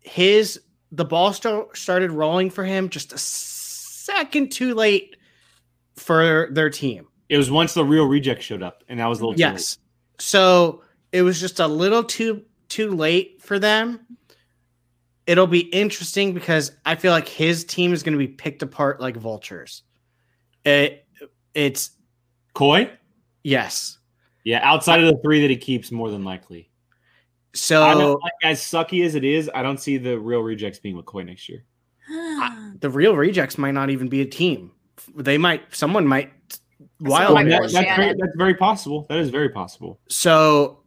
his the ball st- started rolling for him just a second too late for their team. It was once the real reject showed up, and that was a little. too late. Yes. So it was just a little too too late for them. it'll be interesting because I feel like his team is going to be picked apart like vultures. It it's Coy? yes. Yeah, outside of the three that he keeps, more than likely. So I don't, like, as sucky as it is, I don't see the real rejects being McCoy next year. the real rejects might not even be a team. They might someone might Someone wild that- pull that's, very, that's very possible. That is very possible. So,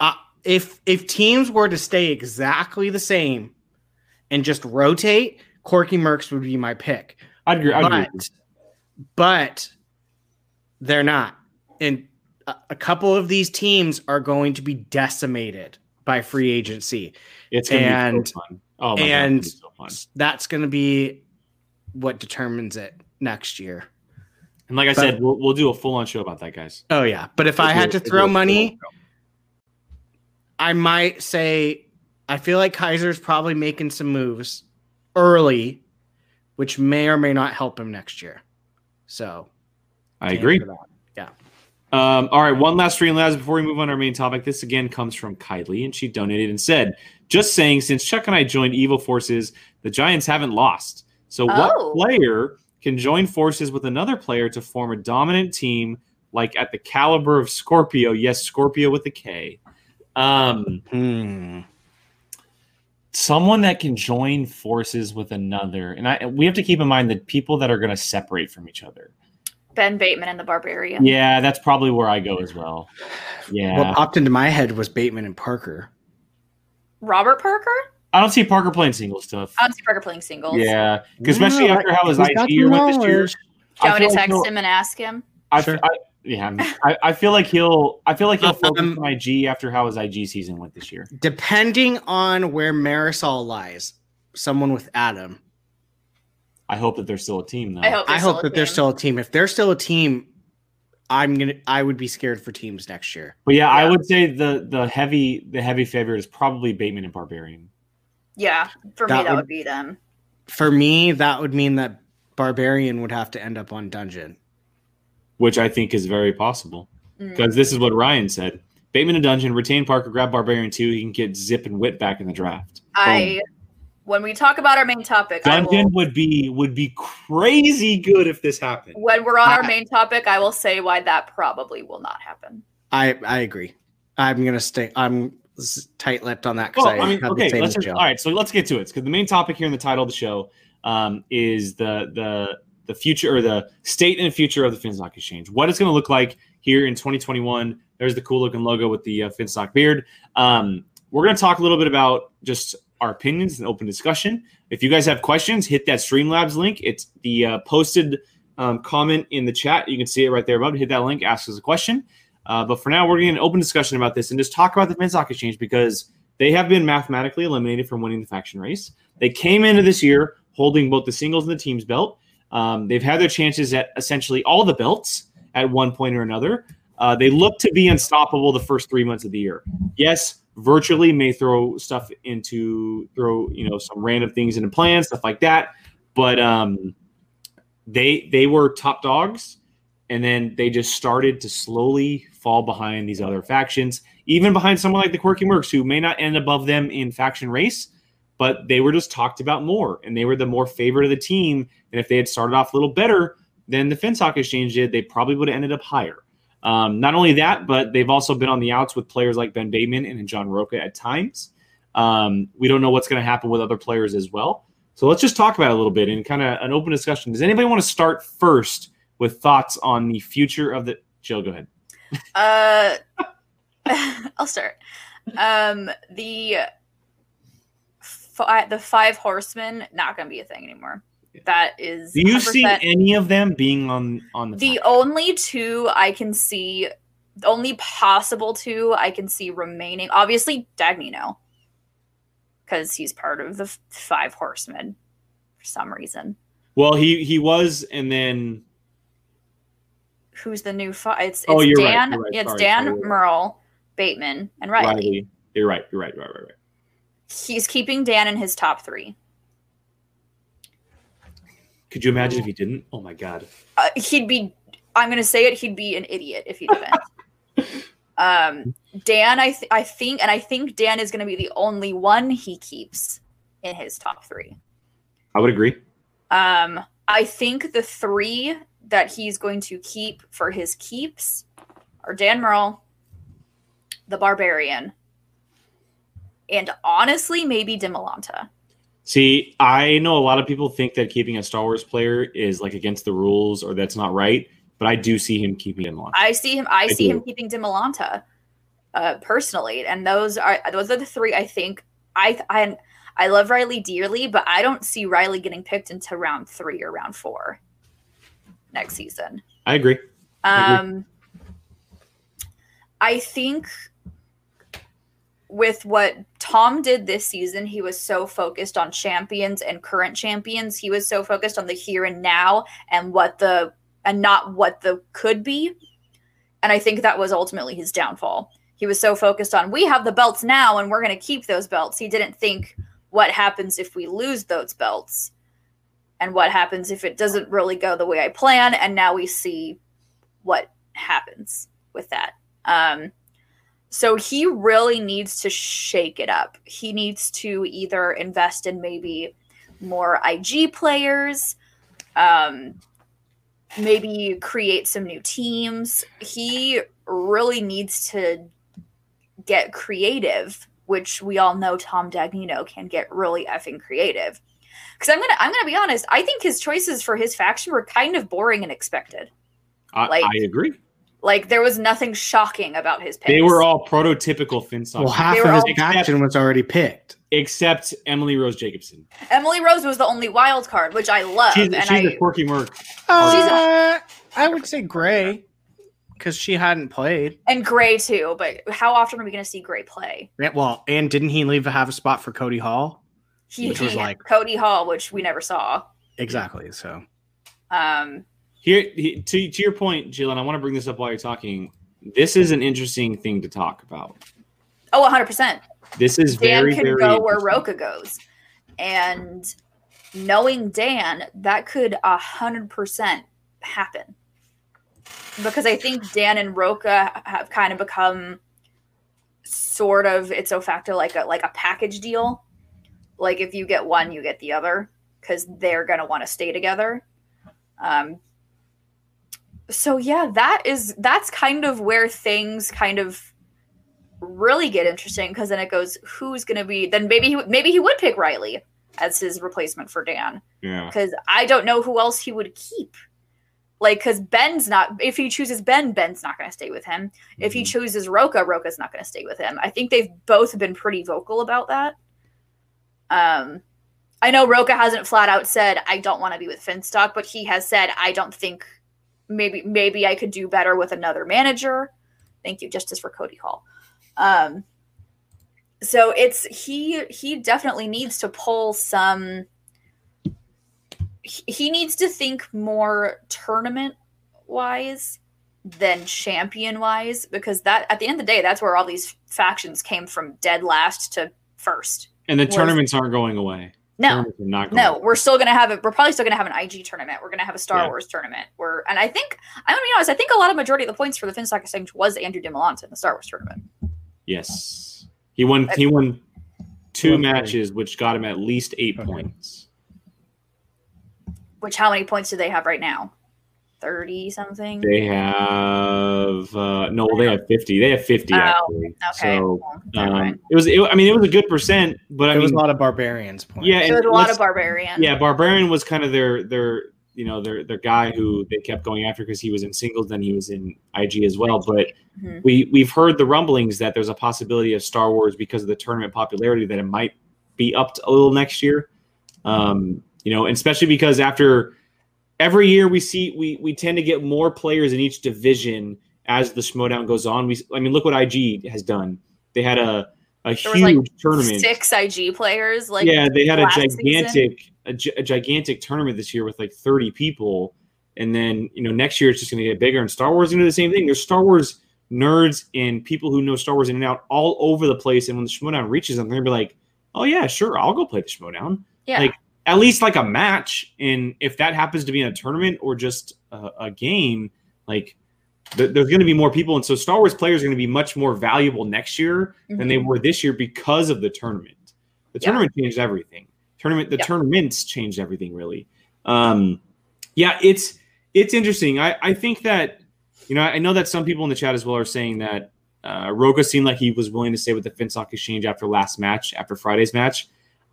uh, if if teams were to stay exactly the same and just rotate, Quirky Mercs would be my pick. I'd agree. I'd agree. But but they're not, and a, a couple of these teams are going to be decimated by free agency. It's gonna and- be so fun. Oh my and- god, so. That's going to be what determines it next year. And like I but- said, we'll, we'll do a full on show about that, guys. Oh yeah, but if I had to throw money, I might say I feel like Kaiser's probably making some moves early, which may or may not help him next year. So I agree. answer that. Um, all right, one last stream labs before we move on to our main topic. This again comes from Kylie, and she donated and said, "Just saying, since Chuck and I joined Evil Forces, the Giants haven't lost. So, what Oh. player can join forces with another player to form a dominant team, like at the caliber of Scorpio? Yes, Scorpio with a K. Um, Hmm. someone that can join forces with another, and I we have to keep in mind that people that are going to separate from each other. Ben Bateman and the Barbarian. Yeah, that's probably where I go as well. Yeah, What popped into my head was Bateman and Parker. Robert Parker? I don't see Parker playing single stuff. I don't see Parker playing singles. Yeah, 'cause especially Yeah, after how his he's IG some went this year. knowledge. Do you I want me to text he'll- him and ask him? I, Sure. I, yeah, I, I feel like he'll. I feel like he'll focus Um, on IG after how his IG season went this year. Depending on where Marisol lies, someone with Adam. I hope that they're still a team though. I hope. I hope a that they're still a team. If they're still a team, I'm gonna. I would be scared for teams next year. But yeah, I would say the the heavy the heavy favorite is probably Bateman and Barbarian. Yeah, for That me that would- would be them. For me, that would mean that Barbarian would have to end up on Dungeon. which I think is very possible Mm. because this is what Ryan said: Bateman and Dungeon, retain Parker, grab Barbarian too. He can get Zip and Wit back in the draft. I when we talk about our main topic, Dungeon will, would be would be crazy good if this happened. when we're on our main topic, I will say why that probably will not happen. I I agree. I'm gonna stay. I'm tight lipped on that because Well, I, I mean, have okay, the same let's just, all right. So let's get to it because the main topic here in the title of the show um, is the the the future or the state and future of the Finstock Exchange. What it's going to look like here in 2021. There's the cool looking logo with the uh, Finstock beard. Um, we're going to talk a little bit about just our opinions and open discussion. If you guys have questions, hit that Streamlabs link. It's the uh, posted um, comment in the chat. You can see it right there above. Hit that link, ask us a question. Uh, but for now, we're going to open discussion about this and just talk about the Finstock Exchange because they have been mathematically eliminated from winning the faction race. They came into this year holding both the singles and the teams belt. Um, they've had their chances at essentially all the belts at one point or another. Uh, they look to be unstoppable the first three months of the year. Yes, virtually may throw stuff into throw you know some random things into plans, stuff like that. But um, they they were top dogs, and then they just started to slowly fall behind these other factions, even behind someone like the Quirky Mercs, who may not end above them in faction race, but they were just talked about more, and they were the more favorite of the team. And if they had started off a little better than the Finstock Exchange did, they probably would have ended up higher. Um, not only that, but they've also been on the outs with players like Ben Bateman and John Roca at times. Um, we don't know what's going to happen with other players as well. So let's just talk about it a little bit and kind of an open discussion. Does anybody want to start first with thoughts on the future of the? Jill, go ahead. Uh, I'll start. Um, the fi- the five horsemen not going to be a thing anymore. That is. Do you see 100% any of them being on on the? the faction? only two I can see, the only possible two I can see remaining, obviously Dagnino, because he's part of the five horsemen for some reason. well, he he was, and then Who's the new five? It's, it's Oh, you're right, Dan. you're right. It's Sorry, Dan sorry, Murrell, Bateman, and Riley. Riley. You're right. You're right. You're right. Right. Right. He's keeping Dan in his top three. Could you imagine if he didn't? Oh my god. uh, he'd be i'm gonna say it he'd be an idiot if he didn't Um, Dan, I th- I think, and I think Dan is going to be the only one he keeps in his top three. I would agree. Um, I think the three that he's going to keep for his keeps are Dan Murrell, the Barbarian, and honestly, maybe Demolanta. See, I know a lot of people think that keeping a Star Wars player is like against the rules or that's not right, but I do see him keeping him on. I see him. I, I see do. him keeping Demolanta, uh, personally, and those are those are the three. I think I I I love Riley dearly, but I don't see Riley getting picked into round three or round four next season. I agree. I agree. Um, I think with what Tom did this season, he was so focused on champions and current champions. He was so focused on the here and now and what the and not what the could be. And I think that was ultimately his downfall. He was so focused on we have the belts now and we're going to keep those belts. He didn't think what happens if we lose those belts and what happens if it doesn't really go the way I plan. And now we see what happens with that. Um, so he really needs to shake it up. He needs to either invest in maybe more IG players, um, maybe create some new teams. He really needs to get creative, which we all know Tom Dagnino can get really effing creative. Because I'm gonna I'm gonna be honest, I think his choices for his faction were kind of boring and expected. I, like- I agree. Like there was nothing shocking about his picks. They were all prototypical Finstock, Well, half of his faction was already picked. except Emily Rose Jacobson. Emily Rose was the only wild card, which I love, She's, and she's I a quirky merc. Uh, I would say Gray because she hadn't played. and Gray too. But how often are we going to see Gray play? Yeah, well, and didn't he leave to have a spot for Cody Hall? He, Which was like- Cody Hall, which we never saw. Exactly. So Um, Here, he- to to your point, Jalen, I want to bring this up while you're talking. This is an interesting thing to talk about. oh, 100 percent. This is Dan very, can very go where interesting. Roca goes, and knowing Dan, that could a hundred percent happen. Because I think Dan and Roca have kind of become sort of it's a facto like a like a package deal. Like if you get one, you get the other because they're gonna want to stay together. Um. So yeah, that is that's kind of where things kind of really get interesting because then it goes who's going to be then maybe he would- maybe he would pick Riley as his replacement for Dan Yeah, because I don't know who else he would keep. Like, because Ben's not. If he chooses Ben, Ben's not going to stay with him. If he Mhm. chooses Roca, Roca's not going to stay with him. I think they've both been pretty vocal about that. Um, I know Roca hasn't flat out said I don't want to be with Finstock, but he has said I don't think maybe maybe I could do better with another manager. Thank you, Justice for Cody Hall. Um, so it's he he definitely needs to pull some he- he needs to think more tournament wise than champion wise because that at the end of the day that's where all these factions came from dead last to first and the was- tournaments aren't going away. no not going no away. we're still gonna have it we're probably still gonna have an ig tournament we're gonna have a star Yeah. wars tournament we're and i think i'm gonna be honest i think a lot of majority of the points for the finstock exchange was andrew demolanta in the star wars tournament Yes, he won. He won two Won matches, which got him at least eight Okay. points. which how many points do they have right now 30 something They have uh, no, they have fifty. They have fifty Oh, actually. okay So um, mind. it was. It, I mean, it was a good percent, but I there was a lot of barbarians points. yeah, there and was a lot of barbarian Yeah, Barbarian was kind of their their you know their their guy who they kept going after because he was in singles, then he was in IG as well. But Mhm. we we've heard the rumblings that there's a possibility of Star Wars because of the tournament popularity that it might be up to a little next year. Um, you know, and especially because after every year we see we we tend to get more players in each division as the Schmodown goes on. We I mean look what IG has done. They had a a There was, like, huge tournament. six ig players like yeah, they had a gigantic a, a gigantic tournament this year with like 30 people, and then you know next year it's just going to get bigger. And Star Wars is going to do the same thing. There's Star Wars nerds and people who know Star Wars in and out all over the place. And when the Schmodown reaches them, they're going to be like, "Oh yeah, sure, I'll go play the Schmodown." yeah like, At least like a match, and if that happens to be in a tournament or just a, a game, like th- there's going to be more people, and so Star Wars players are going to be much more valuable next year than they Mhm. were this year because of the tournament. The Yeah. tournament changed everything. Tournament, the Yeah. tournaments changed everything really. Um, yeah, it's it's interesting. I I think that you know I know that some people in the chat as well are saying that uh, Roka seemed like he was willing to stay with the Finstock Exchange after last match, after Friday's match.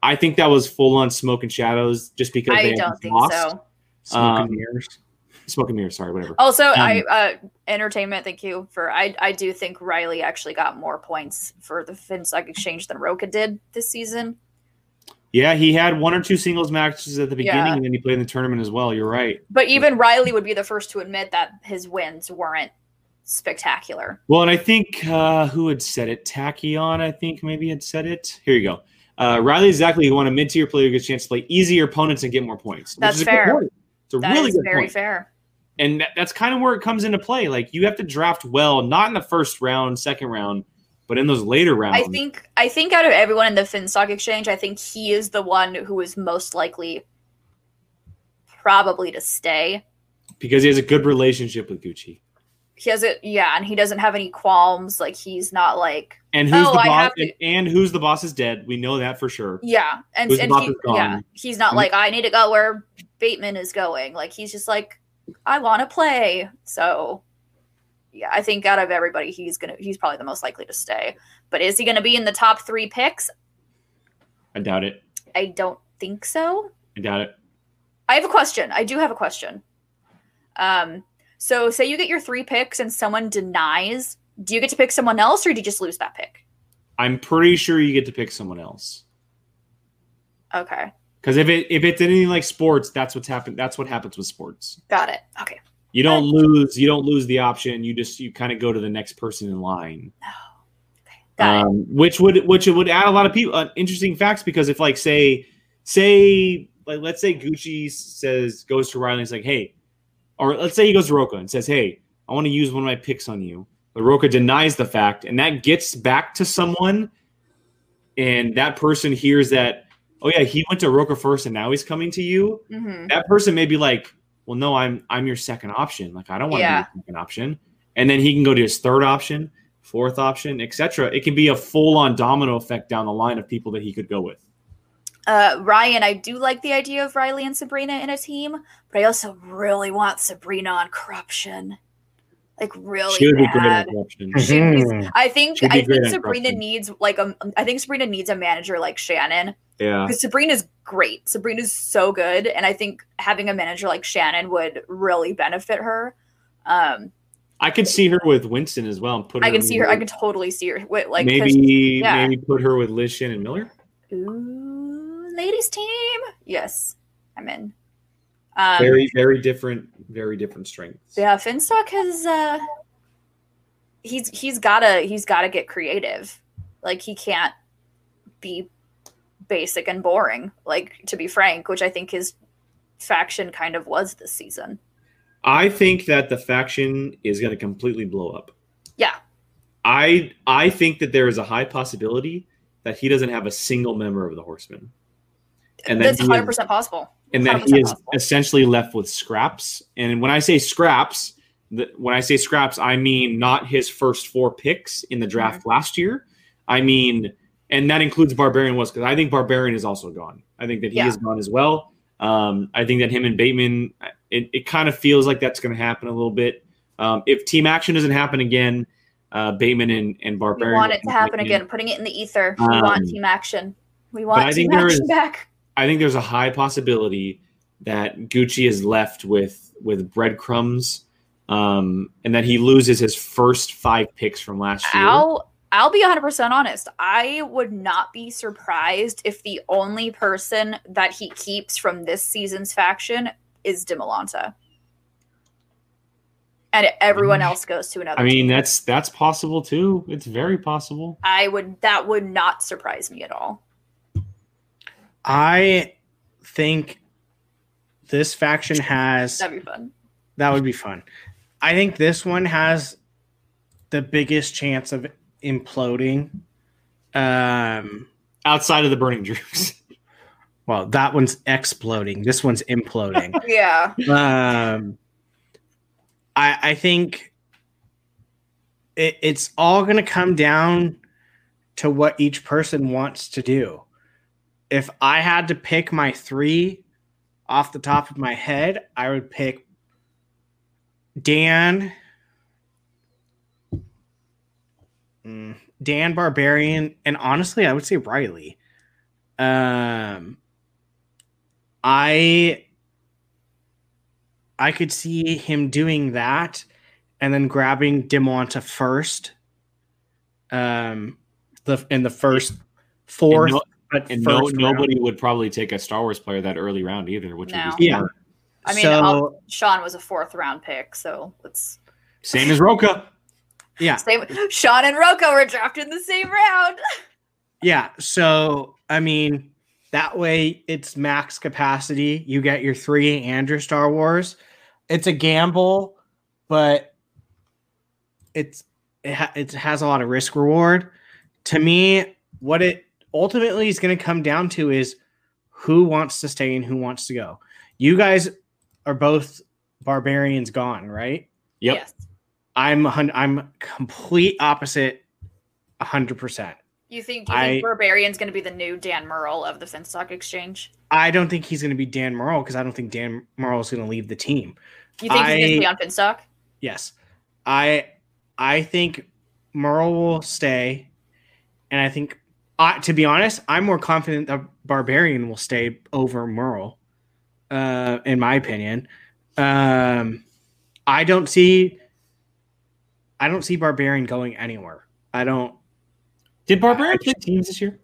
I think that was full on smoke and shadows, just because I they don't think lost. so. Smoke and Um, mirrors. Smoke and mirrors, sorry, whatever. Also, Um, I uh, entertainment. Thank you for. I I do think Riley actually got more points for the Finstock Exchange than Roka did this season. Yeah, he had one or two singles matches at the beginning, Yeah. and then he played in the tournament as well. You're right. But even Riley would be the first to admit that his wins weren't spectacular. Well, and I think uh, who had said it? Tachyon, I think maybe had said it. Here you go. Uh, Riley exactly who want a mid-tier player who gets a chance to play easier opponents and get more points. which That's is a good fair. It's a That really good very point. fair. and that, that's kind of where it comes into play. Like you have to draft well, not in the first round, second round, but in those later rounds. I think I think out of everyone in the Finstock Exchange, I think he is the one who is most likely probably to stay. because he has a good relationship with Gucci. He has it, yeah, and he doesn't have any qualms. Like he's not like, And who's Oh, the boss? to- And, and who's the boss is dead. We know that for sure. yeah, and Who's and he, yeah, he's not like I need to go where Bateman is going. Like he's just like, I want to play. So, yeah, I think out of everybody, he's gonna he's probably the most likely to stay. But is he gonna be in the top three picks? I doubt it. I don't think so. I doubt it. I have a question. I do have a question. Um, so say you get your three picks and someone denies, do you get to pick someone else or do you just lose that pick? I'm pretty sure you get to pick someone else. Okay. Because if it if it's anything like sports, that's what's happened. That's what happens with sports. Got it. Okay. You don't lose. You don't lose the option. You just you kind of go to the next person in line. Got it. um, which would which would add a lot of people uh, interesting facts because if like say say like let's say Gucci says goes to Riley and is like hey or let's say he goes to Roka and says hey I want to use one of my picks on you Roka denies the fact and that gets back to someone and that person hears that oh yeah he went to Roka first and now he's coming to you hmm that person may be like, well, no, I'm I'm your second option. Like I don't want Yeah. to be your second option. And then he can go to his third option, fourth option, etc. It can be a full on domino effect down the line of people that he could go with. Uh, Ryan, I do like the idea of Riley and Sabrina in a team, but I also really want Sabrina on corruption. Like really She would be great bad. at corruption. Mhm. I think I think Sabrina needs like a I think Sabrina needs a manager like Shannon Yeah. because Sabrina's great. Sabrina's so good, and I think having a manager like Shannon would really benefit her. Um, I could see her with Winston as well and put her I can see her. I maybe- can totally see her. With, like 'cause- maybe yeah. maybe put her with Liz Shannon Miller. Ooh, ladies team. Yes, I'm in. Um, Very, very different, very different strengths. yeah, Finstock has. Uh, he's he's gotta he's gotta get creative. Like he can't be basic and boring. Like to be frank, which I think his faction kind of was this season. I think that the faction is going to completely blow up. Yeah. I I think that there is a high possibility that he doesn't have a single member of the Horsemen, And That's he is- hundred percent possible. and then 100% he is possible. essentially left with scraps. And when I say scraps, the, when I say scraps, I mean not his first four picks in the draft Mm-hmm. last year. I mean, and that includes Barbarian was because I think Barbarian is also gone. I think that he Yeah. is gone as well. Um, I think that him and Bateman, it, it kind of feels like that's going to happen a little bit. Um, if team action doesn't happen again, uh, Bateman and, and We Barbarian. want it to happen again. Putting it in the ether. We Um, want team action. We want team action is- back. I think there's a high possibility that Gucci is left with with breadcrumbs, um, and that he loses his first five picks from last year. I'll I'll be 100% honest. I would not be surprised if the only person that he keeps from this season's faction is Demolanta. And everyone else goes to another. I mean, team. that's that's possible too. It's very possible. I would that would not surprise me at all. I think this faction has That'd be fun. that would be fun. I think this one has the biggest chance of imploding. Um, Outside of the Burning Dreams, well, that one's exploding. This one's imploding. Yeah. um, I I think it, it's all going to come down to what each person wants to do. If I had to pick my three off the top of my head, I would pick Dan, mm, Dan Barbarian, and honestly, I would say Riley. Um, I I could see him doing that and then grabbing Dimonta first. Um, the in the first fourth, but And no, round. nobody would probably take a Star Wars player that early round either, which No. would be Yeah. smart. I mean, so Sean was a fourth round pick, so let's Same as Roka. yeah, same. Sean and Rocco were drafted in the same round. yeah. So I mean, that way it's max capacity. You get your three and your Star Wars. It's a gamble, but it's it, ha- it has a lot of risk reward. To me, what it ultimately is going to come down to is who wants to stay and who wants to go. You guys are both barbarians gone, right? Yep. Yes. I'm a hun- I'm complete opposite, hundred percent. You think you I- think Barbarian's going to be the new Dan Murrell of the Finstock Exchange? I don't think he's going to be Dan Murrell because I don't think Dan Murrell is going to leave the team. You think he's going to be on Finstock? Yes, I I think Murrell will stay, and I think uh, to be honest, I'm more confident that Barbarian will stay over Murrell, uh, in my opinion. Um, I don't see. I don't see Barbarian going anywhere. I don't. Did Barbarian play teams this year?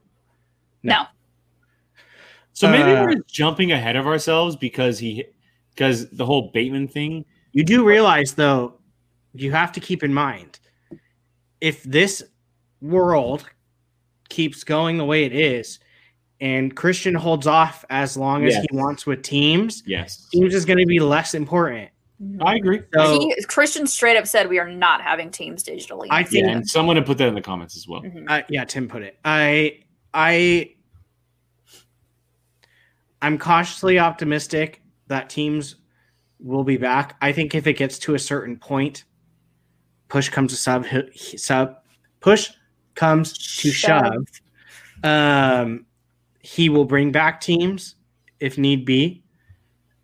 No. No. So maybe Uh, we're jumping ahead of ourselves because he because the whole Bateman thing. You do realize, though, you have to keep in mind if this world keeps going the way it is, and Christian holds off as long as Yes. he wants with teams, Yes, teams is going to be less important. I agree. So he, Christian straight up said we are not having teams digitally. I think, Yeah, and someone had put that in the comments as well. Mhm. uh, yeah, Tim put it. I, I, I'm cautiously optimistic that teams will be back. I think if it gets to a certain point, push comes to sub, sub, push comes to Shove. Um, he will bring back teams if need be,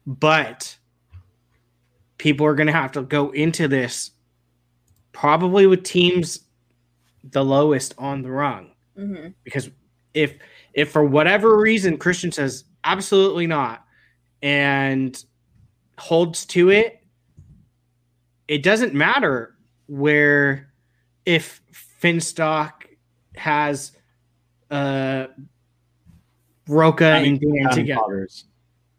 but people are going to have to go into this probably with teams the lowest on the rung Mhm. because if if for whatever reason Christian says absolutely not and holds to it, it doesn't matter where if Finstock has uh Roca and Dan together Potters.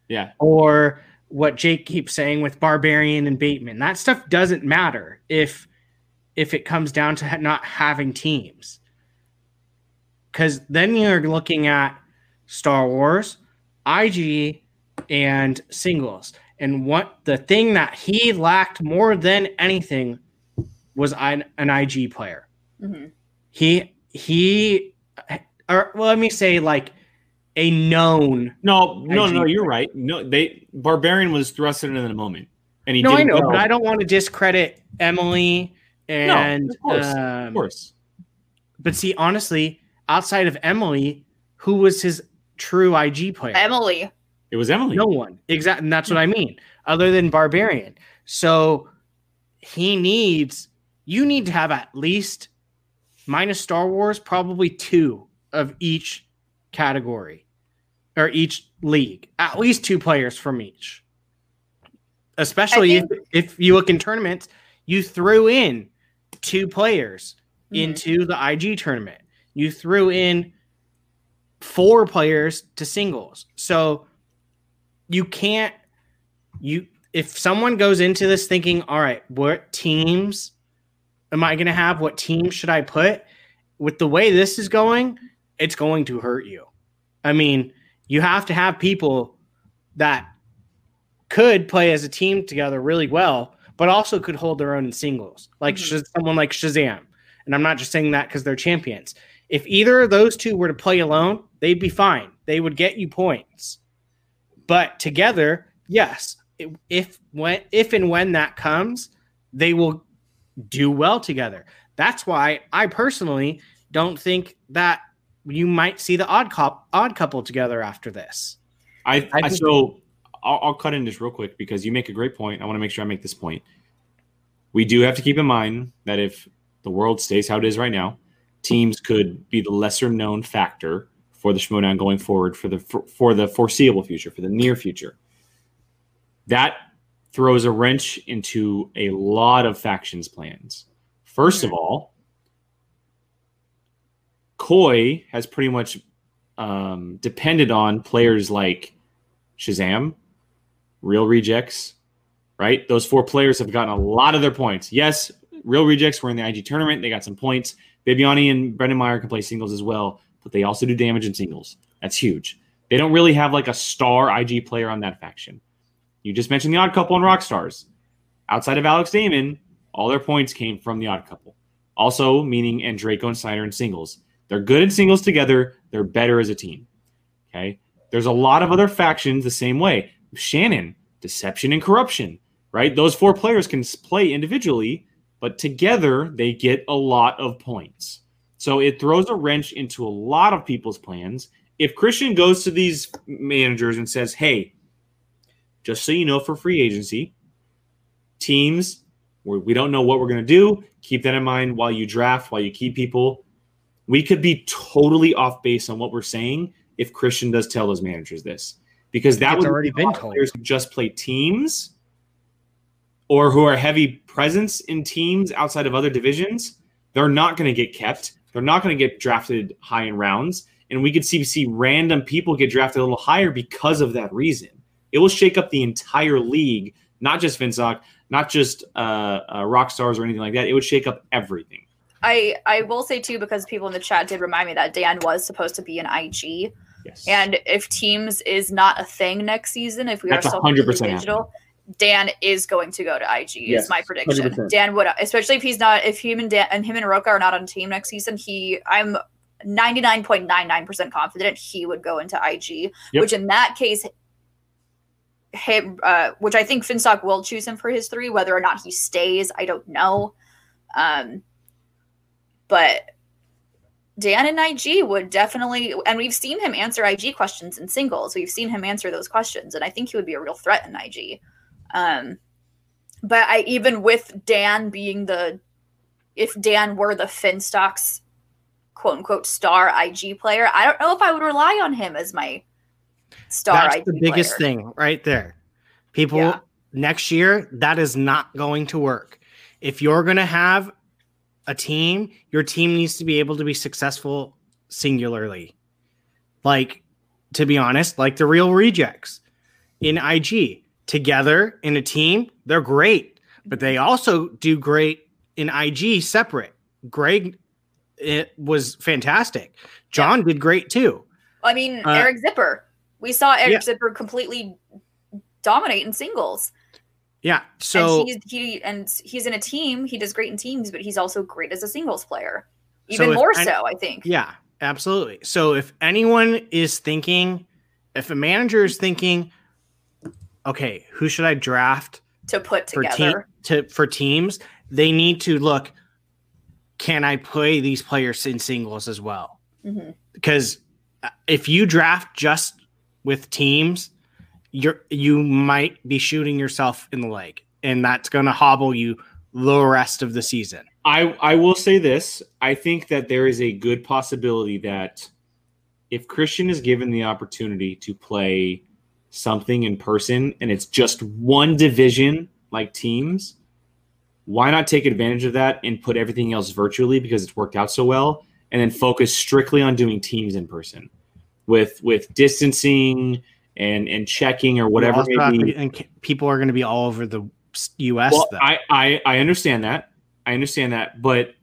Yeah, or what Jake keeps saying with Barbarian and Bateman. That stuff doesn't matter if if it comes down to not having teams. Cuz then you're looking at Star Wars, IG and singles. And what the thing that he lacked more than anything was an, an IG player. Mhm. He he or well, let me say like a known no, no, no. You're right. No, they Barbarian was thrusted in in a moment, and he no, I didn't know, but I don't want to discredit Emily and of course, um, of course. But see, honestly, outside of Emily, who was his true IG player? Emily. It was Emily. no one. Exactly. And that's what I mean. Other than Barbarian. So he needs you need to have at least minus Star Wars, probably two of each category or each league. At least two players from each. Especially if, if you look in tournaments, you threw in two players Mhm. into the IG tournament. You threw in four players to singles. So you can't you if someone goes into this thinking, all right, what teams am I going to have? What team should I put? With the way this is going, it's going to hurt you. I mean, you have to have people that could play as a team together really well, but also could hold their own in singles, like Mhm. Someone like Shazam. And I'm not just saying that because they're champions. If either of those two were to play alone, they'd be fine. They would get you points. But together, yes, if when if and when that comes, they will do well together. That's why I personally don't think that you might see the odd cop odd couple together after this. I, I so I'll, I'll cut in just real quick because you make a great point. I want to make sure I make this point. We do have to keep in mind that if the world stays how it is right now, teams could be the lesser known factor for the Schmodown going forward for the for, for the foreseeable future, for the near future. That throws a wrench into a lot of factions plans. First of all, Coy has pretty much um, depended on players like Shazam, Real Rejects, right? Those four players have gotten a lot of their points. Yes, Real Rejects were in the IG tournament. They got some points. Bibiani and Brendan Meyer can play singles as well, but they also do damage in singles. That's huge. They don't really have like a star IG player on that faction. You just mentioned the Odd Couple and Rockstars. Outside of Alex Damon, all their points came from the Odd Couple. Also, meaning Andreyko and Sneider in singles. They're good in singles together. They're better as a team. Okay. There's a lot of other factions the same way. Shannon, Deception, and Corruption, right? Those four players can play individually, but together they get a lot of points. So it throws a wrench into a lot of people's plans. If Christian goes to these managers and says, hey, just so you know, for free agency, teams we don't know what we're going to do, keep that in mind while you draft, while you keep people. We could be totally off base on what we're saying if Christian does tell those managers this, because that It's would already a been told. Players who just play teams, or who are heavy presence in teams outside of other divisions, they're not going to get kept. They're not going to get drafted high in rounds, and we could see see random people get drafted a little higher because of that reason. It will shake up the entire league, not just Finstock, not just uh, uh, rock stars or anything like that. It would shake up everything. I I will say too because people in the chat did remind me that Dan was supposed to be an IG, Yes. and if Teams is not a thing next season, if we That's are still 100% completely digital, Dan is going to go to IG. Yes, is my prediction. 100%. Dan would, especially if he's not, if him and Dan and him and Rocco are not on team next season, he I'm. 99.99% confident he would go into IG, Yep. which in that case, him, uh, which I think Finstock will choose him for his three. Whether or not he stays, I don't know. Um, but Dan and IG would definitely, and we've seen him answer IG questions in singles. We've seen him answer those questions, and I think he would be a real threat in IG. Um, but I even with Dan being the, if Dan were the Finstock's quote unquote star IG player, I don't know if I would rely on him as my star. That's the biggest player. thing right there. People Yeah. next year, that is not going to work. If you're going to have a team, your team needs to be able to be successful singularly. Like, to be honest, like the real rejects in IG together in a team, they're great, but they also do great in IG separate. Greg it was fantastic. John did great too. I mean, Uh, Eric Zipper. We saw Eric yeah. Zipper completely dominate in singles. Yeah. So and he's he and he's in a team. He does great in teams, but he's also great as a singles player. Even if more any- so, I think. Yeah, absolutely. So if anyone is thinking, if a manager is thinking, okay, who should I draft To put for team together. to for teams, they need to look. Can I play these players in singles as well? Mhm. Because uh, if you draft just with teams, you're you might be shooting yourself in the leg, and that's going to hobble you the rest of the season. I I will say this. I think that there is a good possibility that if Christian is given the opportunity to play something in person and it's just one division like teams, why not take advantage of that and put everything else virtually because it's worked out so well and then focus strictly on doing teams in person with with distancing and and checking or whatever Also it may be. and people are going to be all over the U.S. Well, though. I, I I understand that. I understand that, but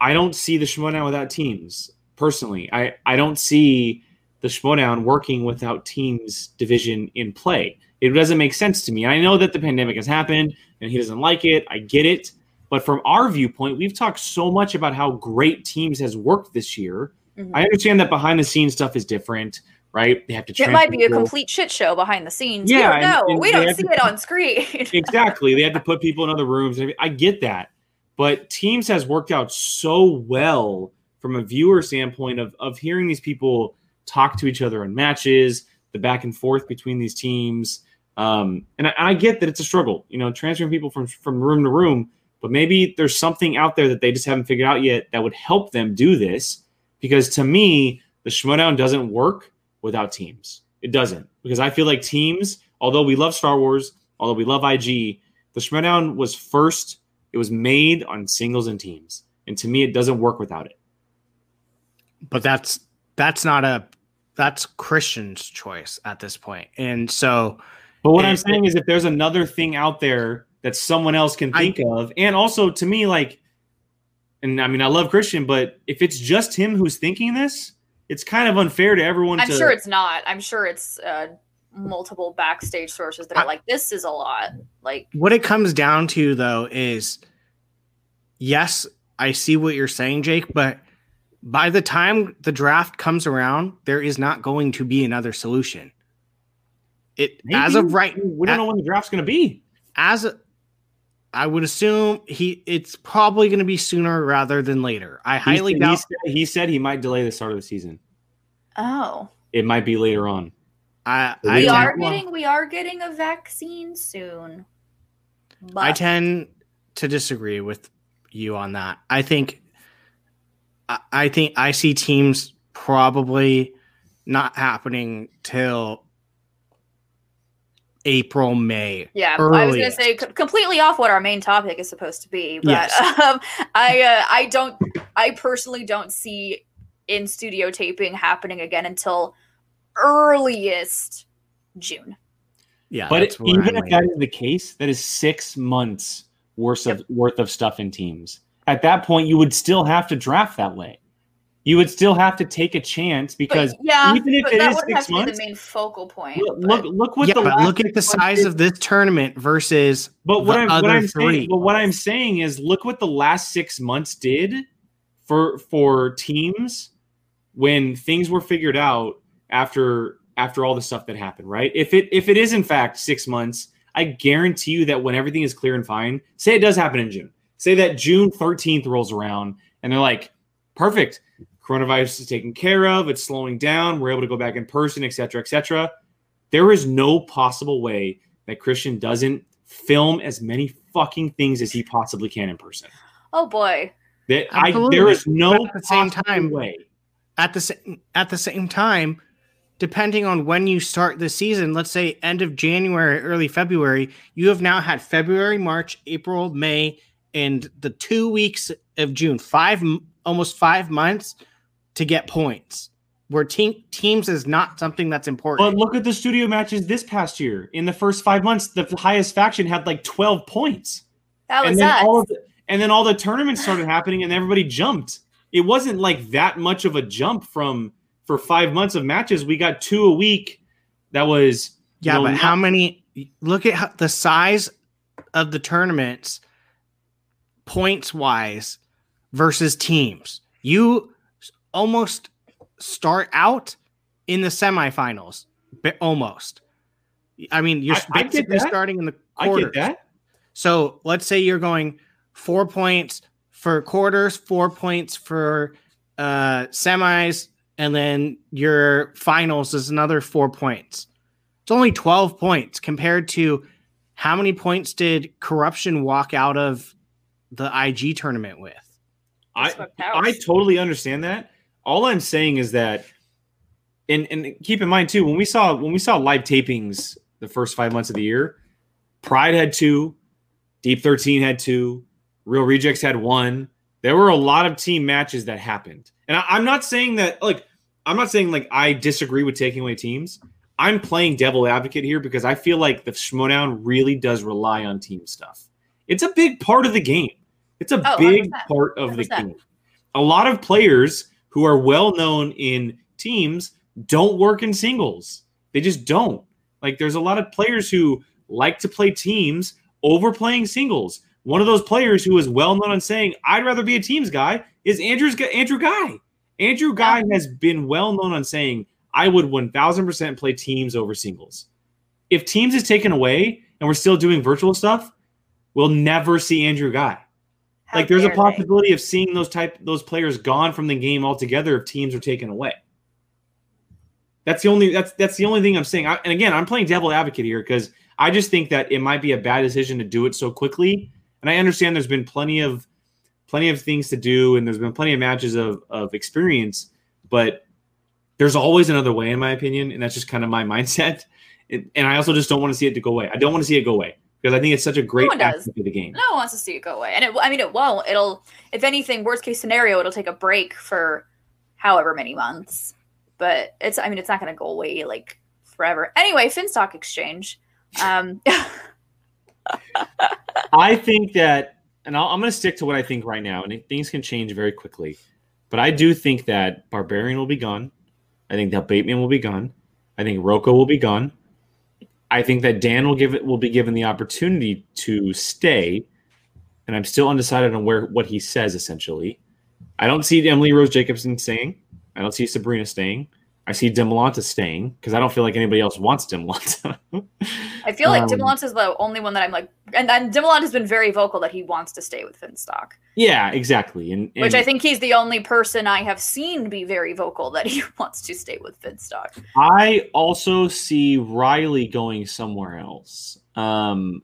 I don't see the Schmodown without teams. Personally, I I don't see the Schmodown working without teams division in play. It doesn't make sense to me. I know that the pandemic has happened and he doesn't like it. I get it. But from our viewpoint, we've talked so much about how great teams has worked this year. Mhm. I understand that behind the scenes stuff is different, right? They have to. It might be a complete shit show behind the scenes. Yeah, we don't know. and we don't see to- it on screen. exactly. They had to put people in other rooms. I get that, but teams has worked out so well from a viewer standpoint of of hearing these people talk to each other in matches, the back and forth between these teams. Um, and I, I get that it's a struggle, you know, transferring people from from room to room. But maybe there's something out there that they just haven't figured out yet that would help them do this. Because to me, the Schmoedown doesn't work without teams. It doesn't because I feel like teams, although we love Star Wars, although we love IG, the Schmoedown was first. It was made on singles and teams, and to me, it doesn't work without it. But that's that's not a that's Christian's choice at this point, and so. But what I'm saying is, if there's another thing out there that someone else can think I, of, and also to me, like, and I mean, I love Christian, but if it's just him who's thinking this, it's kind of unfair to everyone. I'm to, sure it's not. I'm sure it's uh, multiple backstage sources that are I, like, "This is a lot." Like, what it comes down to, though, is yes, I see what you're saying, Jake, but by the time the draft comes around, there is not going to be another solution. It Maybe. as of right, we don't at, know when the draft's going to be. As a, I would assume he it's probably going to be sooner rather than later. I he highly said, doubt. He said, he said, he might delay the start of the season. Oh, it might be later on. I, I we I are getting we are getting a vaccine soon. But. I tend to disagree with you on that. I think I think I see teams probably not happening till April, May. Yeah, earliest. I was going to say c- completely off what our main topic is supposed to be, but yes. um, I uh, I don't I personally don't see in studio taping happening again until earliest June. Yeah, but even if that is the case, that is six months worth yep. of worth of stuff in teams. At that point, you would still have to draft that way you would still have to take a chance because but, yeah, even if it is six months, the main focal point. Look, look, look what yeah, the look at the size of this tournament versus. But what I'm what I'm three. saying, but what I'm saying is, look what the last six months did for for teams when things were figured out after after all the stuff that happened. Right? If it if it is in fact six months, I guarantee you that when everything is clear and fine, say it does happen in June, say that June 13th rolls around and they're like, perfect coronavirus is taken care of, it's slowing down, we're able to go back in person, et cetera, et cetera. There is no possible way that Christian doesn't film as many fucking things as he possibly can in person. Oh boy. That I there is no at the same time way. At the same at the same time, depending on when you start the season, let's say end of January, early February, you have now had February, March, April, May, and the two weeks of June, five almost five months to get points. Where team teams is not something that's important. But look at the studio matches this past year. In the first five months, the highest faction had like twelve points. That was and then all the, and then all the tournaments started happening, and everybody jumped. It wasn't like that much of a jump from for five months of matches. We got two a week. That was yeah, know, but not- how many? Look at how, the size of the tournaments, points wise, versus teams. You almost start out in the semifinals, almost. I mean, you're I, basically I starting in the quarters. I get that. So let's say you're going four points for quarters, four points for uh, semis, and then your finals is another four points. It's only 12 points compared to how many points did corruption walk out of the IG tournament with? I I totally understand that. All I'm saying is that, and and keep in mind too, when we saw when we saw live tapings the first five months of the year, Pride had two, Deep 13 had two, Real Rejects had one. There were a lot of team matches that happened. And I, I'm not saying that like I'm not saying like I disagree with taking away teams. I'm playing devil advocate here because I feel like the Schmoedown really does rely on team stuff. It's a big part of the game. It's a oh, big 100%. part of 100%. the game. A lot of players who are well known in teams don't work in singles. They just don't. Like there's a lot of players who like to play teams over playing singles. One of those players who is well known on saying, I'd rather be a teams guy is Andrew's Andrew Guy. Andrew Guy has been well known on saying, I would 1000% play teams over singles. If teams is taken away and we're still doing virtual stuff, we'll never see Andrew Guy. How like there's a dare they. possibility of seeing those type those players gone from the game altogether if teams are taken away. That's the only that's that's the only thing I'm saying. I, and again, I'm playing devil advocate here because I just think that it might be a bad decision to do it so quickly. And I understand there's been plenty of plenty of things to do, and there's been plenty of matches of of experience, but there's always another way, in my opinion, and that's just kind of my mindset. It, and I also just don't want to see it to go away. I don't want to see it go away because I think it's such a great does. aspect of the game. No one wants to see it go away, and it, I mean, it won't. It'll, if anything, worst case scenario, it'll take a break for however many months. But it's, I mean, it's not going to go away like forever. Anyway, Finstock Exchange. Um, I think that, and I'll, I'm going to stick to what I think right now, and things can change very quickly. But I do think that Barbarian will be gone. I think that Bateman will be gone. I think Rocco will be gone. I think that Dan will give it will be given the opportunity to stay, and I'm still undecided on where what he says. Essentially, I don't see Emily Rose Jacobson staying. I don't see Sabrina staying. I see Demolanta staying because I don't feel like anybody else wants Demolanta. I feel like Um, is the only one that I'm like, and, and has been very vocal that he wants to stay with Finstock, yeah, exactly. And, and which I think he's the only person I have seen be very vocal that he wants to stay with Finstock. I also see Riley going somewhere else. Um,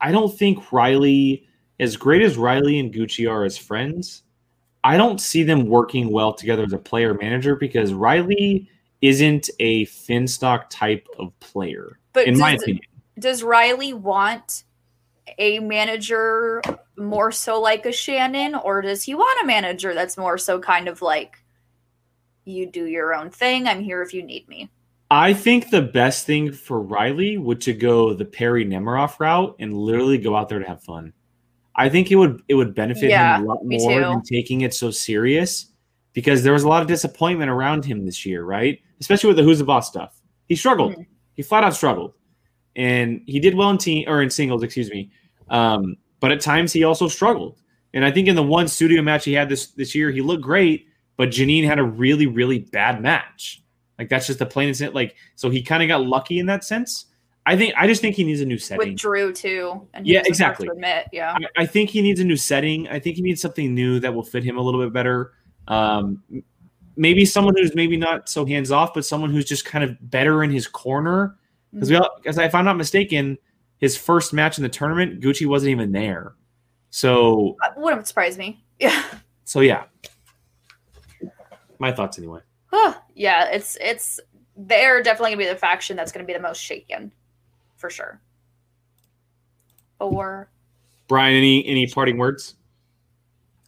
I don't think Riley, as great as Riley and Gucci are as friends, I don't see them working well together as a player manager because Riley isn't a Finstock type of player, But in does, my opinion. does Riley want a manager more so like a Shannon, or does he want a manager that's more so kind of like you do your own thing? I'm here if you need me. I think the best thing for Riley would to go the Perry Nemiroff route and literally go out there to have fun. I think it would it would benefit Yeah, him a lot more than taking it so serious because there was a lot of disappointment around him this year, right? Especially with the Who's the Boss stuff. He struggled. Mhm. He flat out struggled, and he did well in team or in singles, excuse me. Um, but at times he also struggled. And I think in the one studio match he had this this year, he looked great, but Janine had a really really bad match. Like that's just the plain and simple. Like so, he kind of got lucky in that sense. I think I just think he needs a new setting. With Drew too. And Yeah, he was the first exactly. To admit, yeah. I, I think he needs a new setting. I think he needs something new that will fit him a little bit better. Um, maybe someone who's maybe not so hands off, but someone who's just kind of better in his corner. Because we, all, because if I'm not mistaken, his first match in the tournament, Gucci wasn't even there. So, That wouldn't surprise me. Yeah. so yeah. My thoughts anyway. yeah, it's it's they're definitely gonna be the faction that's gonna be the most shaken, for sure. Or Brian, any any parting words?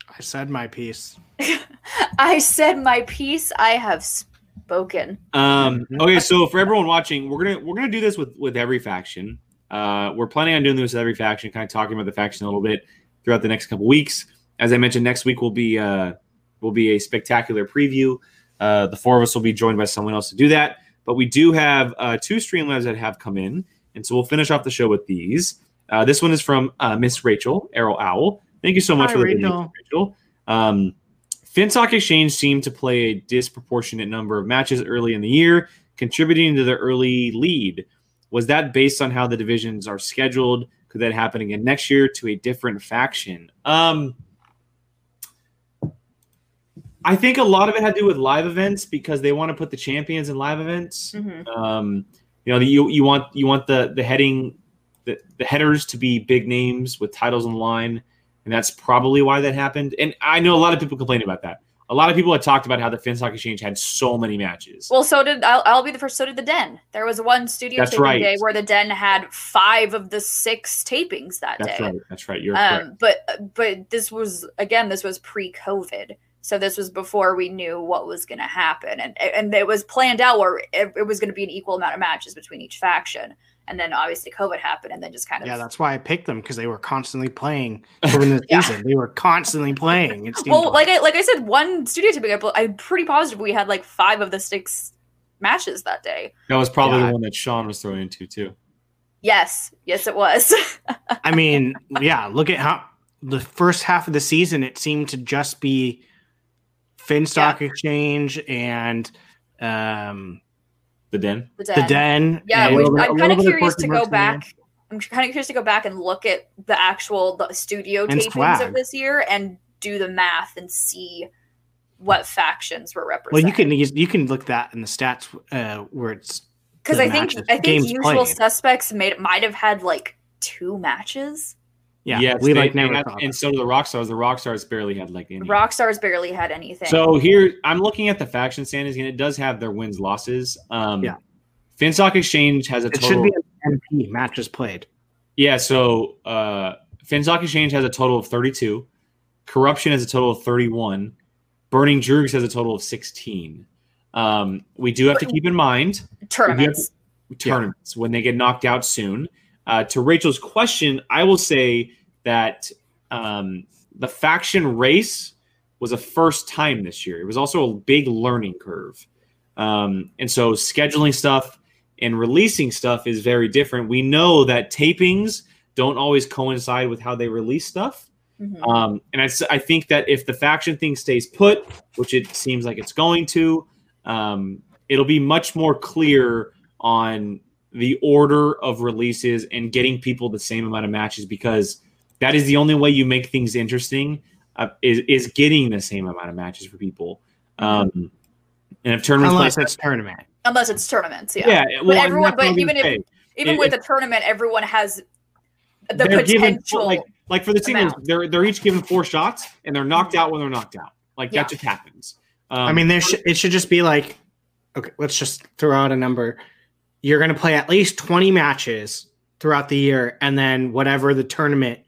I said my piece. I said my piece. I have spoken. Um, okay, so for everyone watching, we're gonna we're gonna do this with with every faction. Uh, we're planning on doing this with every faction, kind of talking about the faction a little bit throughout the next couple weeks. As I mentioned, next week will be uh, will be a spectacular preview. Uh, the four of us will be joined by someone else to do that. But we do have uh, two Streamlabs that have come in, and so we'll finish off the show with these. Uh, this one is from uh, Miss Rachel Errol Owl. Thank you so much Hi, for the video, Rachel. Rachel. Um, Finstock Exchange seemed to play a disproportionate number of matches early in the year, contributing to their early lead. Was that based on how the divisions are scheduled? Could that happen again next year to a different faction? Um, I think a lot of it had to do with live events because they want to put the champions in live events. Mhm. Um, you know, the, you you want you want the the heading the, the headers to be big names with titles on the line, and that's probably why that happened. And I know a lot of people complain about that. A lot of people had talked about how the Finstock Exchange had so many matches. Well, so did I'll, I'll be the first. So did the Den. There was one studio That's taping right. day where the Den had five of the six tapings that that's day. right. That's right. You're correct. Um, but but this was again, this was pre-COVID, so this was before we knew what was going to happen, and and it was planned out where it, it was going to be an equal amount of matches between each faction, and then obviously COVID happened, and then just kind of Yeah, that's why I picked them because they were constantly playing during the Yeah. season. They were constantly playing. It seemed well, like I like I said, one studio taping, I- I'm pretty positive we had like five of the six matches that day. That was probably Yeah. the one that Sean was throwing into too. Yes, yes, it was. I mean, yeah, look at how the first half of the season it seemed to just be Finstock Exchange and um The Den. the the Den. Den. Yeah, and we, a little bit- a I'm kind of curious to go Mercs in there. back I'm kind of curious to go back and look at the actual the studio And tapings swag. of this year and do the math and see what factions were represented. Well, you can use- you can look that in the stats uh, where it's because I think matches, I think usual played. suspects made might have had like two matches. Yeah. yes, we they- like never had- and so do the rock stars. The rock stars barely had like any. Rockstars barely had anything. So here, I'm looking at the faction standings, and it does have their wins losses. Um, Yeah. Finstock Exchange has a It total. should be an MP matches played. Yeah, so uh, Finstock Exchange has a total of 32. Corruption has a total of 31. Burning Drugs has a total of 16. Um, we do have to keep in mind tournaments. tournaments when they get knocked out soon. Uh, to Rachel's question, I will say that um, the faction race was a first time this year. It was also a big learning curve. Um, and so scheduling stuff and releasing stuff is very different. We know that tapings don't always coincide with how they release stuff. Mhm. Um, and I think that if the faction thing stays put, which it seems like it's going to, um, it'll be much more clear on the order of releases and getting people the same amount of matches because that is the only way you make things interesting uh, is, is getting the same amount of matches for people. Um, and if tournaments Unless play- it's tournament. Unless it's tournaments, yeah. yeah, well, and everyone- but I'm even if- say. Even It- with it- a tournament, everyone has the they're given- potential. like like for the singles, amount. they're they're each given four shots and they're knocked out when they're knocked out. Like Yeah. that just happens. Um, I mean, there sh- it should just be like, okay, let's just throw out a number. You're going to play at least 20 matches throughout the year, and then whatever the tournament,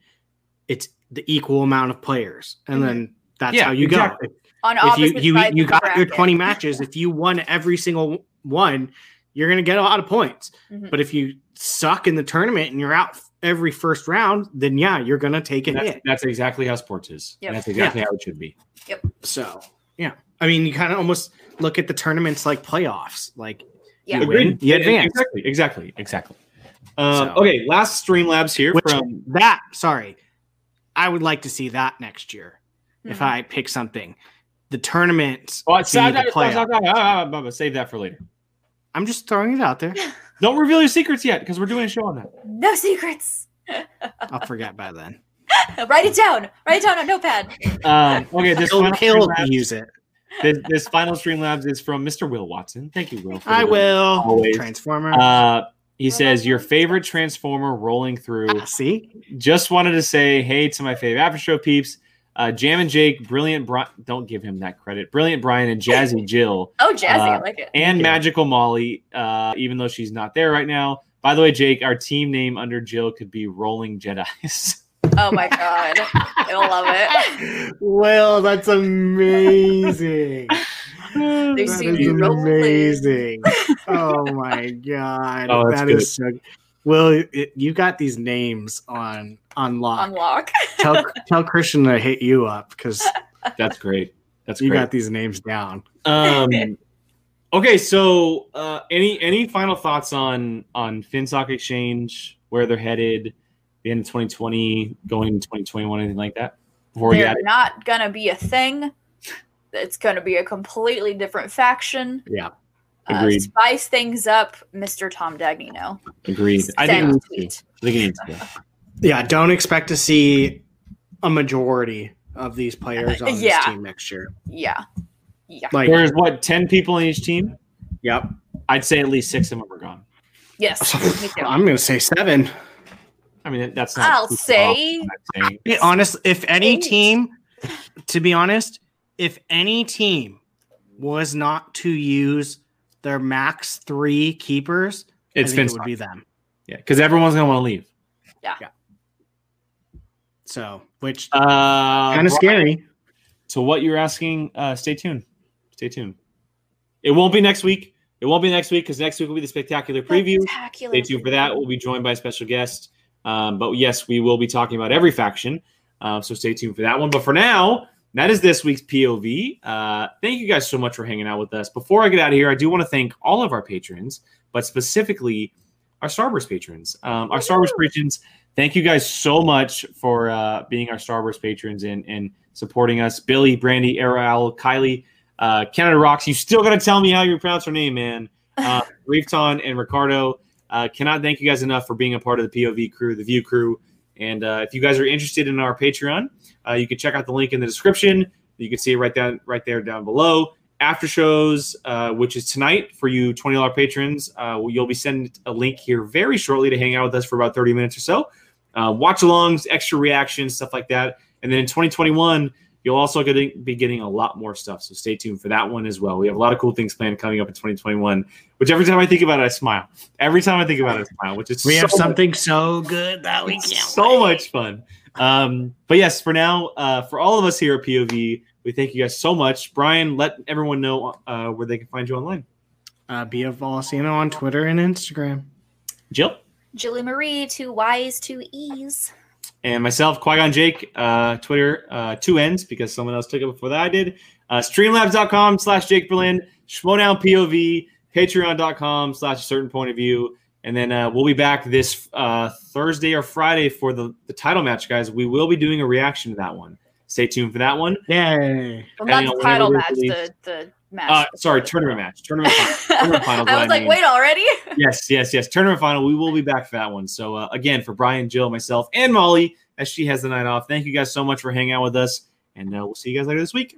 it's the equal amount of players, and Mhm. then that's Yeah, how you exactly. go. on If you you you of the got your 20 matches, if you won every single one, you're going to get a lot of points. Mhm. But if you suck in the tournament and you're out every first round, then yeah, you're going to take a that's, hit. that's exactly how sports is. Yep. That's exactly how it should be. Yep. So yeah, I mean, you kind of almost look at the tournaments like playoffs. Like Yeah. you win, you advance. Exactly. Exactly. Exactly. Um, So- okay, last Streamlabs here Which from that sorry, I would like to see that next year. If Mhm. I pick something, the tournament. oh, be save, the that, playoff. save that for later. I'm just throwing it out there. Don't reveal your secrets yet because we're doing a show on that. no secrets. I'll forget by then. Write it down. Write it down on notepad. Um, okay, this He'll, final, use it. This, this final Streamlabs is from Mr. Will Watson. Thank you, Will. for I will. Always. Transformer. Uh, he says your favorite Transformer rolling through. Ah, see, Just wanted to say hey to my favorite after show peeps. Uh, Jam and Jake, brilliant. Bri- don't give him that credit. Brilliant Brian and Jazzy Jill. Oh, Jazzy, I Uh, like it. and Yeah. Magical Molly, uh, even though she's not there right now. By the way, Jake, our team name under Jill could be Rolling Jedi's. Oh my god, I love it. well, that's amazing. They That seem is to be rolling. amazing. oh my god, Oh, that's that is so. Well, it, you got these names on unlock. Unlock. tell tell Christian to hit you up because That's great. That's you great. got these names down. Um, okay, so uh, any any final thoughts on on Finstock Exchange, where they're headed, the end of 2020, going into 2021, anything like that? Before They're get not gonna be a thing. It's gonna be a completely different faction. Yeah. Uh, Agreed. spice things up, Mr. Tom Dagnino. agreed. I think, it a needs to. tweet. I think it needs to. Yeah, don't expect to see a majority of these players on Yeah. this team next year. Yeah. Yeah. Like, There's what 10 people in each team. yep. I'd say at least six of them are gone. Yes. I'm gonna say seven. I mean, that's not. I'll say far off, I'm saying. Be honest, if any Eight. team, to be honest, if any team was not to use their max three keepers, It's I think it would be them. Yeah, because everyone's gonna want to leave. Yeah. So, which Uh, kind of scary. So, what you're asking, uh, stay tuned. Stay tuned. It won't be next week. It won't be next week because next week will be the spectacular preview. Spectacular Stay tuned for that. We'll be joined by a special guest. Um, but yes, we will be talking about every faction. Uh, so stay tuned for that one. But for now, that is this week's POV. Uh, thank you guys so much for hanging out with us. Before I get out of here, I do want to thank all of our patrons, but specifically our Starburst patrons. Um, our Starburst patrons, thank you guys so much for uh, being our Starburst patrons and, and supporting us. Billy, Brandy, Aral, Kylie, uh, Canada Rocks. You still got to tell me how you pronounce her name, man. Uh, Reefton and Ricardo. Uh, cannot thank you guys enough for being a part of the POV crew, the View crew. And uh, if you guys are interested in our Patreon, uh, you can check out the link in the description. You can see it right down, right there down below. After shows, uh, which is tonight for you twenty dollars patrons, uh, you'll be sent a link here very shortly to hang out with us for about thirty minutes or so. Uh, watch alongs, extra reactions, stuff like that. And then in 2021, you'll also getting, be getting a lot more stuff. So stay tuned for that one as well. We have a lot of cool things planned coming up in 2021, which every time I think about it, I smile. Every time I think about it, I smile, which is We have so something so good that we it's can't. so wait. much fun. Um, but yes, for now, uh, for all of us here at POV, we thank you guys so much. Brian, let everyone know uh, where they can find you online. Uh, be a Volcano on Twitter and Instagram. Jill Julie Marie, two Y's, two E's. And myself, Qui Gon Jake, uh, Twitter, uh, two ends because someone else took it before that I did. Uh, streamlabs.com slash Jake Berlin, Schmodown POV, patreon.com slash a certain point of view. And then uh, we'll be back this uh, Thursday or Friday for the, the title match, guys. We will be doing a reaction to that one. Stay tuned for that one. Yay! Well, Depending not the title match, the, the match. Uh, sorry, tournament match. Tournament final. Tournament final I was I like, mean. wait already? yes, yes, yes. Tournament final. We will be back for that one. So uh, again, for Brian, Jill, myself, and Molly, as she has the night off. Thank you guys so much for hanging out with us, and uh, we'll see you guys later this week.